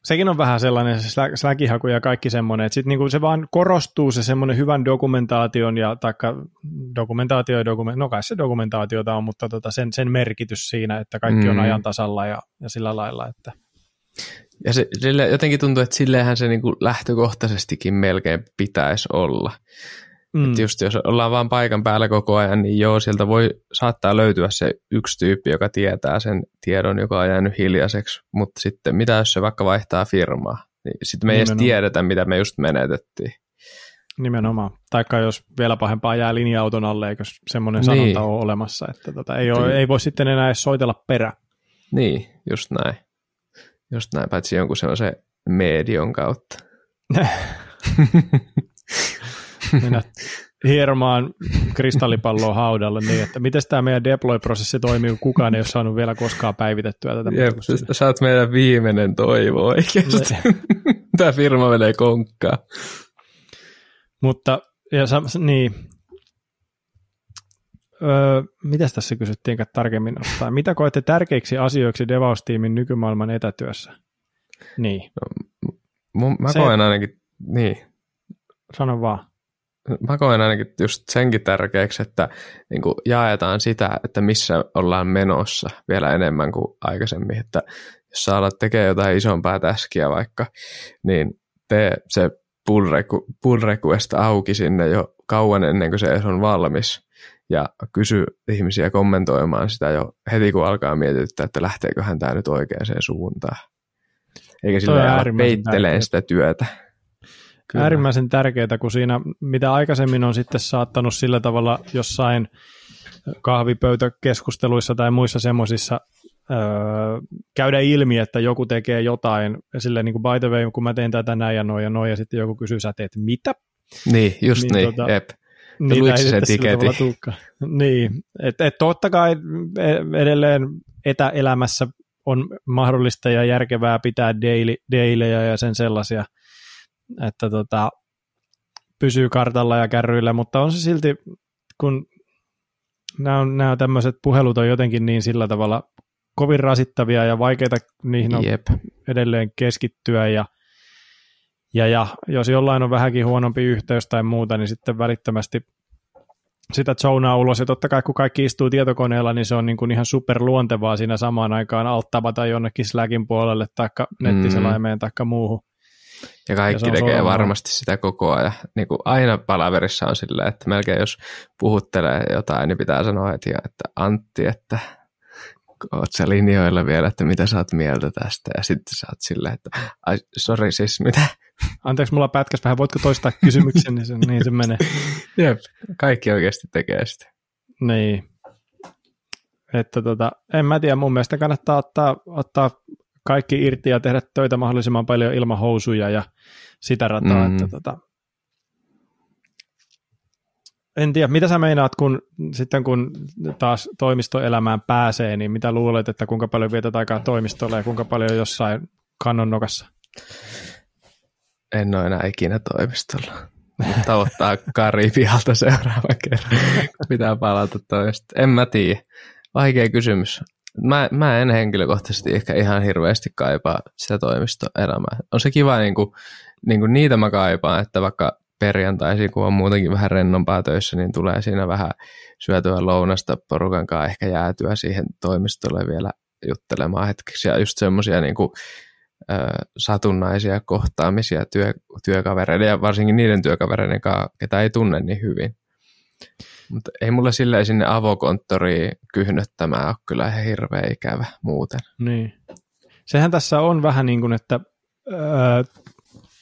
sekin on vähän sellainen se Slack-haku ja kaikki semmoinen, että sitten niinku se vaan korostuu se semmoinen hyvän dokumentaation ja taikka dokumentaatio ja dokument, no kai se dokumentaatiota on, mutta tota sen, sen merkitys siinä, että kaikki mm. on ajan tasalla ja, ja sillä lailla, että ja se, sille, jotenkin tuntuu, että silleenhän se niin kuin lähtökohtaisestikin melkein pitäisi olla. Mm. Että just jos ollaan vaan paikan päällä koko ajan, niin joo, sieltä voi saattaa löytyä se yksi tyyppi, joka tietää sen tiedon, joka on jäänyt hiljaiseksi, mutta sitten mitä jos se vaikka vaihtaa firmaa, niin sitten me ei edes tiedetä, mitä me just menetettiin. Nimenomaan. Taikka jos vielä pahempaa jää linja-auton alle, eikö semmoinen niin. sanonta ole olemassa, että tota, ei, ole, ei voi sitten enää edes soitella perä. Niin, just näin. Just näin, paitsi jonkun se medion kautta. (laughs) mennä hieromaan kristallipalloa haudalla niin, että miten tämä meidän deploy-prosessi toimii, kun kukaan ei ole saanut vielä koskaan päivitettyä tätä. Jep, sä oot meidän viimeinen toivo oikeasti. (laughs) tämä firma menee konkkaan. Mutta, ja niin, öö, mitäs tässä kysyttiin tarkemmin ottaa? Mitä koette tärkeiksi asioiksi DevOps-tiimin nykymaailman etätyössä? Niin. No, mä Se, koen ainakin, niin. Sano vaan mä koen ainakin just senkin tärkeäksi, että niin kuin jaetaan sitä, että missä ollaan menossa vielä enemmän kuin aikaisemmin, että jos sä alat tekemään jotain isompaa täskiä vaikka, niin tee se pull, request auki sinne jo kauan ennen kuin se on valmis ja kysy ihmisiä kommentoimaan sitä jo heti kun alkaa mietityttää, että lähteeköhän tämä nyt oikeaan suuntaan. Eikä sillä peittelee sitä työtä. Kyllä. äärimmäisen tärkeää, kun siinä, mitä aikaisemmin on sitten saattanut sillä tavalla jossain kahvipöytäkeskusteluissa tai muissa semmoisissa öö, käydä ilmi, että joku tekee jotain, silleen niin kuin by the way, kun mä teen tätä näin ja noin ja noin, ja sitten joku kysyy, sä teet mitä? Niin, just niin, niin tota, jep. Niin, näin se Niin, että et totta kai edelleen etäelämässä on mahdollista ja järkevää pitää daily, dailejä ja sen sellaisia – että tota, pysyy kartalla ja kärryillä, mutta on se silti, kun nämä, on, nämä tämmöiset puhelut on jotenkin niin sillä tavalla kovin rasittavia ja vaikeita niihin on Jep. edelleen keskittyä ja, ja, ja jos jollain on vähänkin huonompi yhteys tai muuta, niin sitten välittömästi sitä zonaa ulos, ja totta kai kun kaikki istuu tietokoneella, niin se on niin kuin ihan super luontevaa siinä samaan aikaan altavata jonnekin Slackin puolelle, taikka nettiselaimeen, mm. taikka muuhun. Ja kaikki ja tekee varmasti sitä koko ajan. Niin kuin aina palaverissa on silleen, että melkein jos puhuttelee jotain, niin pitää sanoa heti, että Antti, että oot sä linjoilla vielä, että mitä sä oot mieltä tästä, ja sitten sä oot silleen, että ai, sori siis, mitä? Anteeksi, mulla pätkäs vähän, voitko toistaa kysymyksen, niin se, niin se menee. (laughs) Jep, kaikki oikeasti tekee sitä. Niin. Että tota, en mä tiedä, mun mielestä kannattaa ottaa, ottaa kaikki irti ja tehdä töitä mahdollisimman paljon ilman housuja ja sitä rataa, mm. että tota, en tiedä, mitä sä meinaat, kun sitten kun taas toimistoelämään pääsee, niin mitä luulet, että kuinka paljon vietät aikaa toimistolla ja kuinka paljon jossain kannon nokassa? En ole enää ikinä toimistolla. Tavoittaa (laughs) Kari pihalta seuraavan kerran, pitää palata toista. En mä tiedä. Vaikea kysymys. Mä, mä en henkilökohtaisesti ehkä ihan hirveästi kaipaa sitä toimistoelämää. On se kiva, niin kuin, niin kuin niitä mä kaipaan, että vaikka perjantaisin, kun on muutenkin vähän rennompaa töissä, niin tulee siinä vähän syötyä lounasta porukan kanssa ehkä jäätyä siihen toimistolle vielä juttelemaan hetkeksi. Ja just semmoisia niin kuin, satunnaisia kohtaamisia työ, työkavereiden ja varsinkin niiden työkavereiden kanssa, ketä ei tunne niin hyvin. Mutta ei mulle silleen sinne avokonttoriin kyhnöttämään ole kyllä ihan hirveä ikävä muuten. Niin. Sehän tässä on vähän niin kuin, että ää,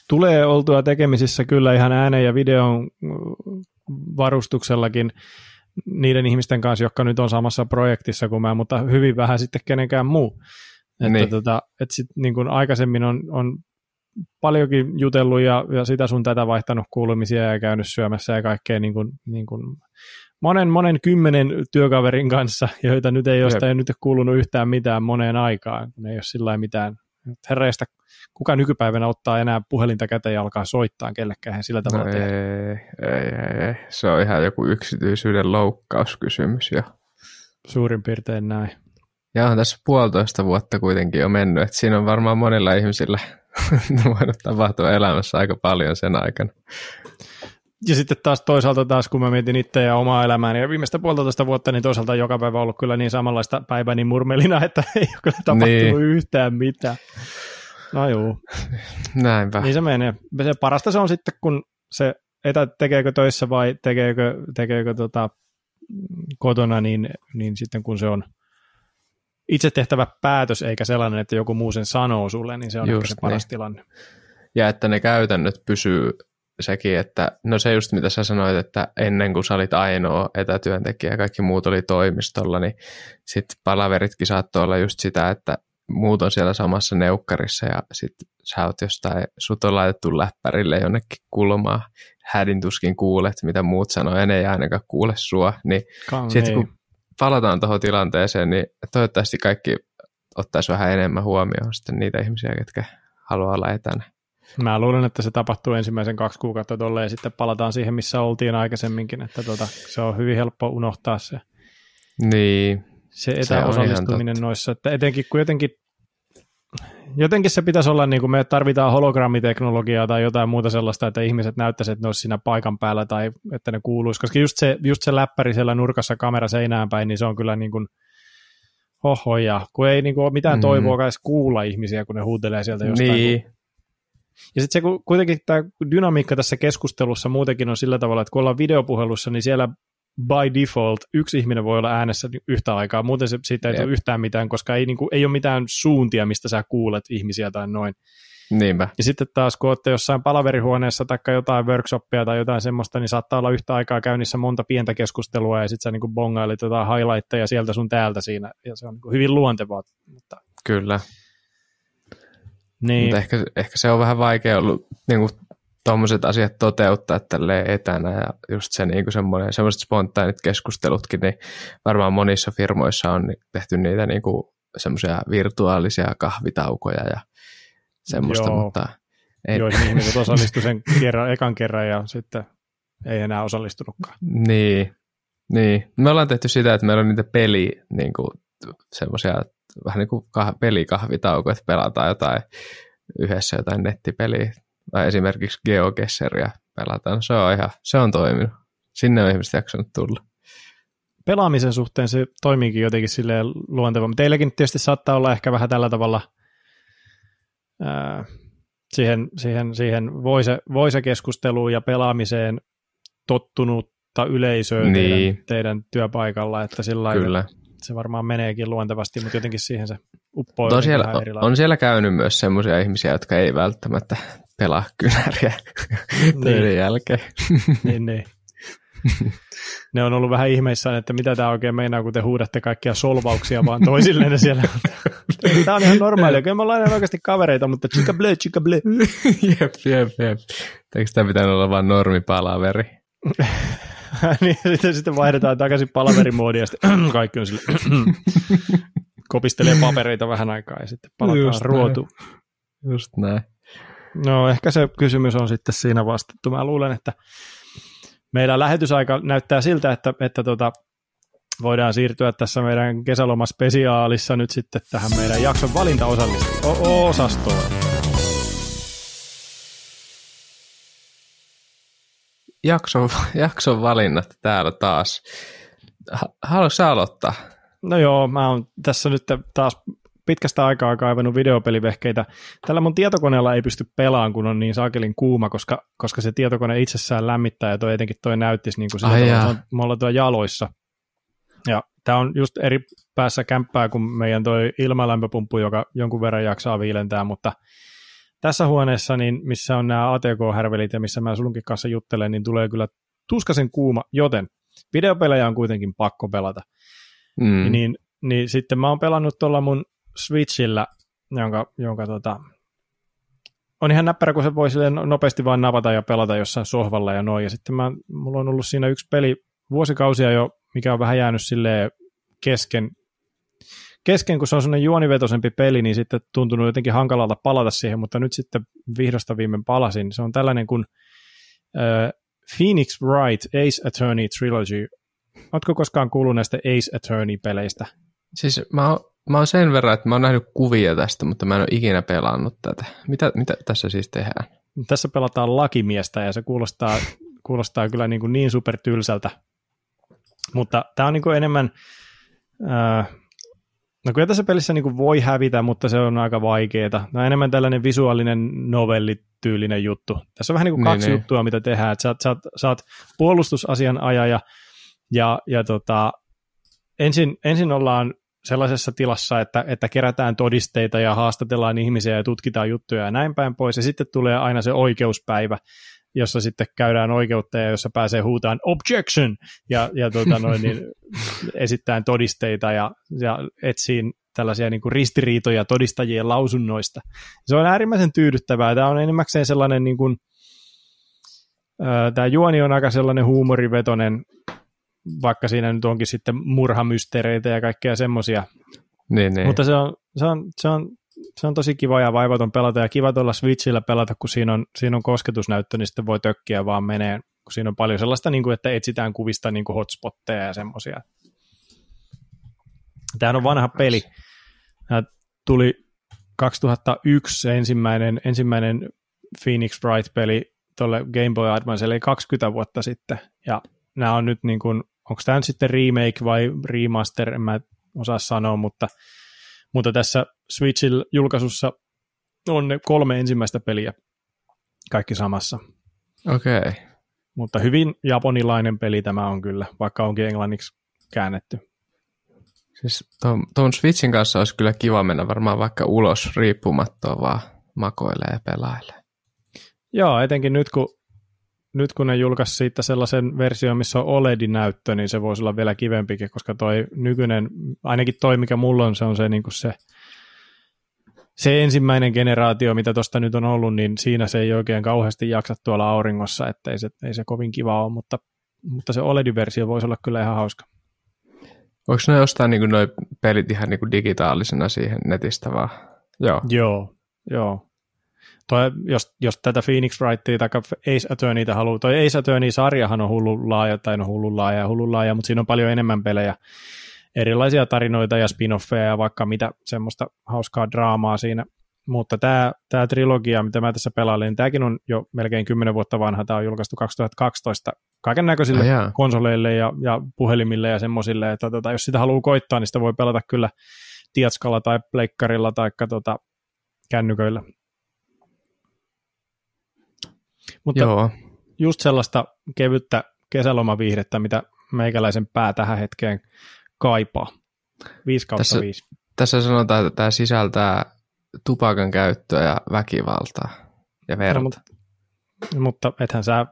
tulee oltua tekemisissä kyllä ihan äänen ja videon varustuksellakin niiden ihmisten kanssa, jotka nyt on samassa projektissa kuin mä, mutta hyvin vähän sitten kenenkään muu. Että niin. tota, et sit, niin kuin aikaisemmin on, on paljonkin jutellut ja, ja sitä sun tätä vaihtanut kuulumisia ja käynyt syömässä ja kaikkea niin kuin, niin kuin monen, monen kymmenen työkaverin kanssa, joita nyt ei ole nyt kuulunut yhtään mitään moneen aikaan, kun ei ole sillä mitään herreistä kuka nykypäivänä ottaa enää puhelinta käteen ja alkaa soittaa kellekään sillä tavalla no tehdä. Ei, ei, ei, se on ihan joku yksityisyyden loukkauskysymys jo. Suurin piirtein näin. Ja on tässä puolitoista vuotta kuitenkin jo mennyt, että siinä on varmaan monilla ihmisillä (laughs) voinut tapahtua elämässä aika paljon sen aikana. Ja sitten taas toisaalta taas, kun mä mietin itse ja omaa elämääni ja viimeistä puolitoista vuotta, niin toisaalta joka päivä ollut kyllä niin samanlaista päiväni murmelina, (laughs) että ei ole kyllä tapahtunut niin. yhtään mitään. No juu. (laughs) Näinpä. Niin se menee. Se parasta se on sitten, kun se etä tekeekö töissä vai tekeekö, tekeekö tota, kotona, niin, niin sitten kun se on itse tehtävä päätös, eikä sellainen, että joku muu sen sanoo sulle, niin se on just ehkä se paras niin. tilanne. Ja että ne käytännöt pysyy sekin, että no se just mitä sä sanoit, että ennen kuin sä olit ainoa etätyöntekijä ja kaikki muut oli toimistolla, niin sitten palaveritkin saattoi olla just sitä, että muut on siellä samassa neukkarissa ja sitten sä oot jostain, sut on laitettu läppärille jonnekin kulmaa, hädin tuskin kuulet, mitä muut sanoo, ja ne ei ainakaan kuule sua, niin sitten kun palataan tuohon tilanteeseen, niin toivottavasti kaikki ottaisi vähän enemmän huomioon sitten niitä ihmisiä, jotka haluaa olla etänä. Mä luulen, että se tapahtuu ensimmäisen kaksi kuukautta tolle ja sitten palataan siihen, missä oltiin aikaisemminkin, että tota, se on hyvin helppo unohtaa se. Niin. Se etäosallistuminen se noissa, että etenkin kun jotenkin jotenkin se pitäisi olla, niin kuin me tarvitaan hologrammiteknologiaa tai jotain muuta sellaista, että ihmiset näyttäisivät, että ne olisi siinä paikan päällä tai että ne kuuluisi, koska just se, just se läppäri siellä nurkassa kamera seinään päin, niin se on kyllä niin kuin hohoja, kun ei niin kuin ole mitään mm. toivoa edes kuulla ihmisiä, kun ne huutelee sieltä jostain. Niin. Ja sitten se kuitenkin tämä dynamiikka tässä keskustelussa muutenkin on sillä tavalla, että kun ollaan videopuhelussa, niin siellä by default yksi ihminen voi olla äänessä yhtä aikaa, muuten se, siitä ei yep. tule yhtään mitään, koska ei, niin kuin, ei ole mitään suuntia, mistä sä kuulet ihmisiä tai noin. Niinpä. Ja sitten taas, kun olette jossain palaverihuoneessa tai jotain workshoppia tai jotain semmoista, niin saattaa olla yhtä aikaa käynnissä monta pientä keskustelua ja sitten sä niin bongailit jotain highlightteja sieltä sun täältä siinä, ja se on niin hyvin luontevaa. Mutta... Kyllä. Niin. Mutta ehkä, ehkä se on vähän vaikea ollut niin kuin tuommoiset asiat toteuttaa tälle etänä ja just se niin semmoinen, semmoiset spontaanit keskustelutkin, niin varmaan monissa firmoissa on tehty niitä niin kuin semmoisia virtuaalisia kahvitaukoja ja semmoista, Joo. mutta... Ei. Joihin ihmiset (laughs) osallistu sen kerran, ekan kerran ja sitten ei enää osallistunutkaan. Niin, niin. Me ollaan tehty sitä, että meillä on niitä peli, niin kuin, semmoisia vähän niin kuin kah- pelikahvitaukoja, että pelataan jotain yhdessä jotain nettipeliä tai esimerkiksi GeoGesseria pelataan. Se on ihan, se on toiminut. Sinne on ihmiset jaksanut tulla. Pelaamisen suhteen se toimiikin jotenkin silleen luontevaa. Teilläkin tietysti saattaa olla ehkä vähän tällä tavalla ää, siihen, siihen, siihen voise, voise keskusteluun ja pelaamiseen tottunutta yleisöä niin. teidän, teidän työpaikalla, että sillä Kyllä. se varmaan meneekin luontevasti, mutta jotenkin siihen se uppoo on siellä, on siellä käynyt myös semmoisia ihmisiä, jotka ei välttämättä pelaa kynäriä (laughs) töiden niin. jälkeen. niin, niin. ne on ollut vähän ihmeissään, että mitä tämä oikein meinaa, kun te huudatte kaikkia solvauksia vaan toisilleen siellä. tämä on ihan normaalia, kyllä me ollaan oikeasti kavereita, mutta chica ble, chica ble. jep, jep, jep. Eikö tämä pitänyt olla vain normipalaveri? (laughs) niin, sitten, sitten vaihdetaan takaisin palaverimoodiin ja sitten (clears throat) kaikki on sille (clears throat) kopistelee papereita vähän aikaa ja sitten palataan Just ruotu. Näin. Just näin. No ehkä se kysymys on sitten siinä vastattu. Mä luulen, että meidän lähetysaika näyttää siltä, että, että tota, voidaan siirtyä tässä meidän kesälomaspesiaalissa nyt sitten tähän meidän jakson valintaosastoon. Jakson, jakson valinnat täällä taas. Haluatko aloittaa? No joo, mä oon tässä nyt taas pitkästä aikaa kaivannut videopelivehkeitä. Tällä mun tietokoneella ei pysty pelaamaan, kun on niin saakelin kuuma, koska, koska se tietokone itsessään lämmittää ja toi etenkin toi näyttisi niin kuin sillä tavalla, me ollaan tuolla jaloissa. Ja tämä on just eri päässä kämppää kuin meidän toi ilmalämpöpumppu, joka jonkun verran jaksaa viilentää, mutta tässä huoneessa, niin missä on nämä ATK-härvelit ja missä mä sulunkin kanssa juttelen, niin tulee kyllä tuskasen kuuma, joten videopelejä on kuitenkin pakko pelata. Mm. Niin, niin sitten mä oon pelannut tuolla mun Switchillä, jonka, jonka tota, on ihan näppärä, kun se voi nopeasti vain navata ja pelata jossain sohvalla ja noin. Ja sitten mä, mulla on ollut siinä yksi peli vuosikausia jo, mikä on vähän jäänyt sille kesken, kesken, kun se on sellainen juonivetoisempi peli, niin sitten tuntunut jotenkin hankalalta palata siihen, mutta nyt sitten vihdosta viimein palasin. Se on tällainen kuin äh, Phoenix Wright Ace Attorney Trilogy. Oletko koskaan kuullut näistä Ace Attorney-peleistä? Siis mä oon Mä oon sen verran, että mä oon nähnyt kuvia tästä, mutta mä en ole ikinä pelannut tätä. Mitä, mitä tässä siis tehdään? Tässä pelataan lakimiestä ja se kuulostaa, (laughs) kuulostaa kyllä niin, kuin niin supertylsältä. Mutta tämä on niin kuin enemmän, äh, no kyllä tässä pelissä niin kuin voi hävitä, mutta se on aika vaikeaa. Tämä on enemmän tällainen visuaalinen novellityylinen juttu. Tässä on vähän niin kuin kaksi niin, juttua, mitä tehdään. Että sä, sä, sä oot puolustusasianajaja ja, ja tota, ensin, ensin ollaan sellaisessa tilassa, että, että kerätään todisteita ja haastatellaan ihmisiä ja tutkitaan juttuja ja näin päin pois. Ja sitten tulee aina se oikeuspäivä, jossa sitten käydään oikeutta ja jossa pääsee huutaan objection ja, ja tuota noin, niin (laughs) esittää todisteita ja, ja etsiin tällaisia niin kuin ristiriitoja todistajien lausunnoista. Se on äärimmäisen tyydyttävää. Tämä on enimmäkseen sellainen, niin kuin, tämä juoni on aika sellainen huumorivetonen, vaikka siinä nyt onkin sitten murhamysteereitä ja kaikkea semmoisia. Niin, niin. Mutta se on, se, on, se, on, se on tosi kiva ja vaivaton pelata ja kiva tuolla Switchillä pelata, kun siinä on, siinä on kosketusnäyttö, niin sitten voi tökkiä vaan menee, kun siinä on paljon sellaista, niin kuin, että etsitään kuvista niin kuin hotspotteja ja semmoisia. Tämä on vanha peli. Tämä tuli 2001 ensimmäinen, ensimmäinen Phoenix Wright-peli tuolle Game Boy Advance, eli 20 vuotta sitten, ja nämä on nyt niin kuin onko tämä nyt sitten remake vai remaster, en mä osaa sanoa, mutta, mutta tässä Switchin julkaisussa on ne kolme ensimmäistä peliä kaikki samassa. Okei. Okay. Mutta hyvin japonilainen peli tämä on kyllä, vaikka onkin englanniksi käännetty. Siis tuon Switchin kanssa olisi kyllä kiva mennä varmaan vaikka ulos riippumattoa vaan makoilee ja pelailee. Joo, etenkin nyt kun nyt kun ne julkaisi siitä sellaisen version, missä on OLED-näyttö, niin se voisi olla vielä kivempikin, koska toi nykyinen, ainakin toi mikä mulla on, se on se, niin kuin se, se ensimmäinen generaatio, mitä tuosta nyt on ollut, niin siinä se ei oikein kauheasti jaksa tuolla auringossa, että ei se, ei se kovin kiva ole, mutta, mutta se OLED-versio voisi olla kyllä ihan hauska. Voiko ne ostaa niin noin pelit ihan niin digitaalisena siihen netistä vaan? Joo. Joo, joo. Toi, jos, jos tätä Phoenix Wrightia tai Ace Attorneyta haluaa, toi Ace Attorney-sarjahan on hullu laaja, tai no hullu laaja ja hullu laaja, mutta siinä on paljon enemmän pelejä, erilaisia tarinoita ja spin-offeja ja vaikka mitä semmoista hauskaa draamaa siinä. Mutta tämä, tämä trilogia, mitä mä tässä pelailen, niin tämäkin on jo melkein 10 vuotta vanha. Tämä on julkaistu 2012 kaiken näköisille ah, konsoleille ja, ja puhelimille ja semmoisille, että tota, jos sitä haluaa koittaa, niin sitä voi pelata kyllä Tiatskalla tai Pleikkarilla tai tota, kännyköillä. Mutta Joo. just sellaista kevyttä kesälomaviihdettä, mitä meikäläisen pää tähän hetkeen kaipaa. 5 kautta Tässä- 5. Tässä sanotaan, että tämä sisältää tupakan käyttöä ja väkivaltaa ja verta. No, mutta, mutta ethän sä,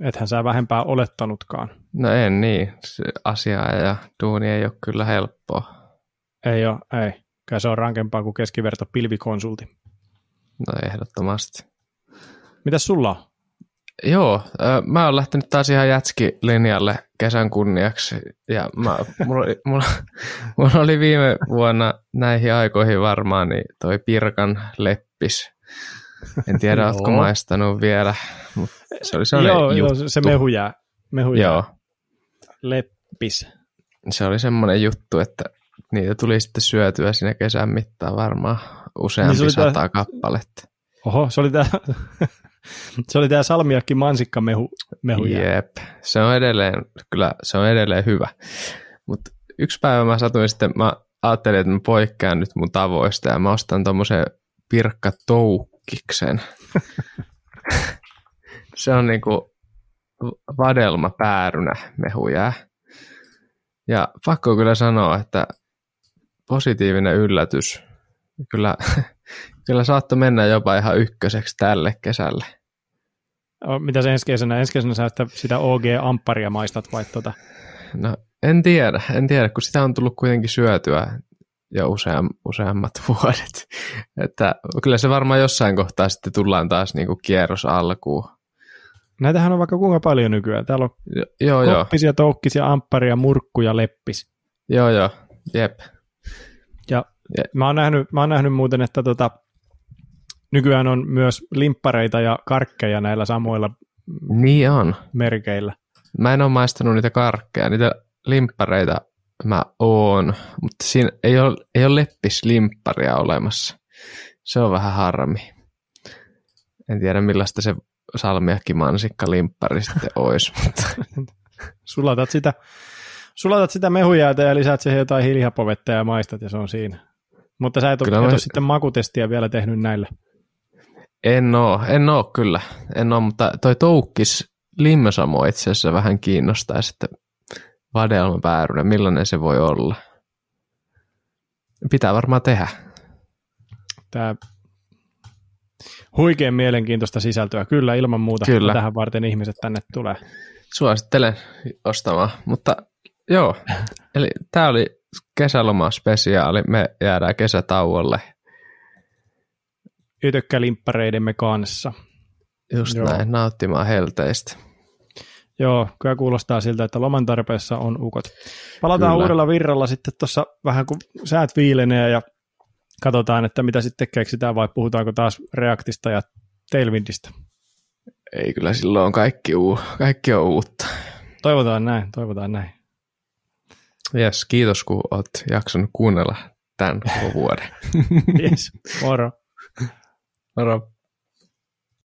ethän sä vähempää olettanutkaan. No en niin. Se asia ja duuni ei ole kyllä helppoa. Ei ole, ei. Kyllä se on rankempaa kuin keskiverto pilvikonsulti. No ehdottomasti. Mitäs sulla on? Joo, mä oon lähtenyt taas ihan jätski-linjalle kesän kunniaksi. Ja mä, mulla, oli, mulla, mulla oli viime vuonna näihin aikoihin varmaan niin toi Pirkan leppis. En tiedä, (laughs) Joo. ootko maistanut vielä, se oli sellainen Joo, joo, juttu. se mehu jää. Mehu jää. Joo, Leppis. se oli semmoinen juttu, että niitä tuli sitten syötyä siinä kesän mittaan varmaan useampi Niin se oli sata tää- kappaletta. Oho, se oli tää, (laughs) se oli tää salmiakki mansikka mehu. Jep, se on edelleen, kyllä se on edelleen hyvä. Mutta yksi päivä mä satuin sitten, mä ajattelin, että mä poikkean nyt mun tavoista ja mä ostan tommosen Pirkka Toukkiksen. (laughs) se on niinku vadelma päärynä mehujää. Ja pakko kyllä sanoa, että positiivinen yllätys. Kyllä, (laughs) kyllä saattoi mennä jopa ihan ykköseksi tälle kesälle. Mitä se ensi kesänä? Ensi kesänä sä että sitä OG-ampparia maistat vai tota? No en tiedä, en tiedä, kun sitä on tullut kuitenkin syötyä jo useam, useammat (laughs) vuodet. Että kyllä se varmaan jossain kohtaa sitten tullaan taas niinku kierros alkuun. Näitähän on vaikka kuinka paljon nykyään. Täällä on Jo, joo, joo, koppisia, toukkisia, ampparia, murkkuja, leppis. joo, joo, jep. Ja Ja- mä oon nähnyt, mä oon nähnyt muuten, että tota, nykyään on myös limppareita ja karkkeja näillä samoilla Niin on. merkeillä. Mä en ole maistanut niitä karkkeja, niitä limppareita mä oon, mutta siinä ei ole, ei ole leppislimpparia olemassa. Se on vähän harmi. En tiedä millaista se salmiakki mansikka limppari sitten (laughs) olisi, mutta Sulatat sitä, sulatat sitä mehujäätä ja lisäät siihen jotain hiilihapovettä ja maistat ja se on siinä. Mutta sä et ole, Kyllä et mä- ole sitten makutestiä vielä tehnyt näillä. En oo, en oo kyllä. En oo, mutta toi toukkis limsamo itse asiassa vähän kiinnostaa sitten vadelmapäärynä, millainen se voi olla. Pitää varmaan tehdä. Tämä huikean mielenkiintoista sisältöä. Kyllä, ilman muuta. Kyllä. Tähän varten ihmiset tänne tulee. Suosittelen ostamaan, mutta joo. (laughs) Eli tämä oli kesäloma spesiaali. Me jäädään kesätauolle. Ytökkälimppareidemme kanssa. Just Joo. näin, nauttimaan helteistä. Joo, kyllä kuulostaa siltä, että loman tarpeessa on ukot. Palataan Kyllä. uudella virralla sitten tuossa vähän kun säät viilenee ja katsotaan, että mitä sitten keksitään vai puhutaanko taas Reactista ja Tailwindista. Ei kyllä silloin kaikki, uu, kaikki on uutta. Toivotaan näin, toivotaan näin. Jes, kiitos kun oot jaksanut kuunnella tämän koko vuoden. (laughs) Yes, moro. Moro.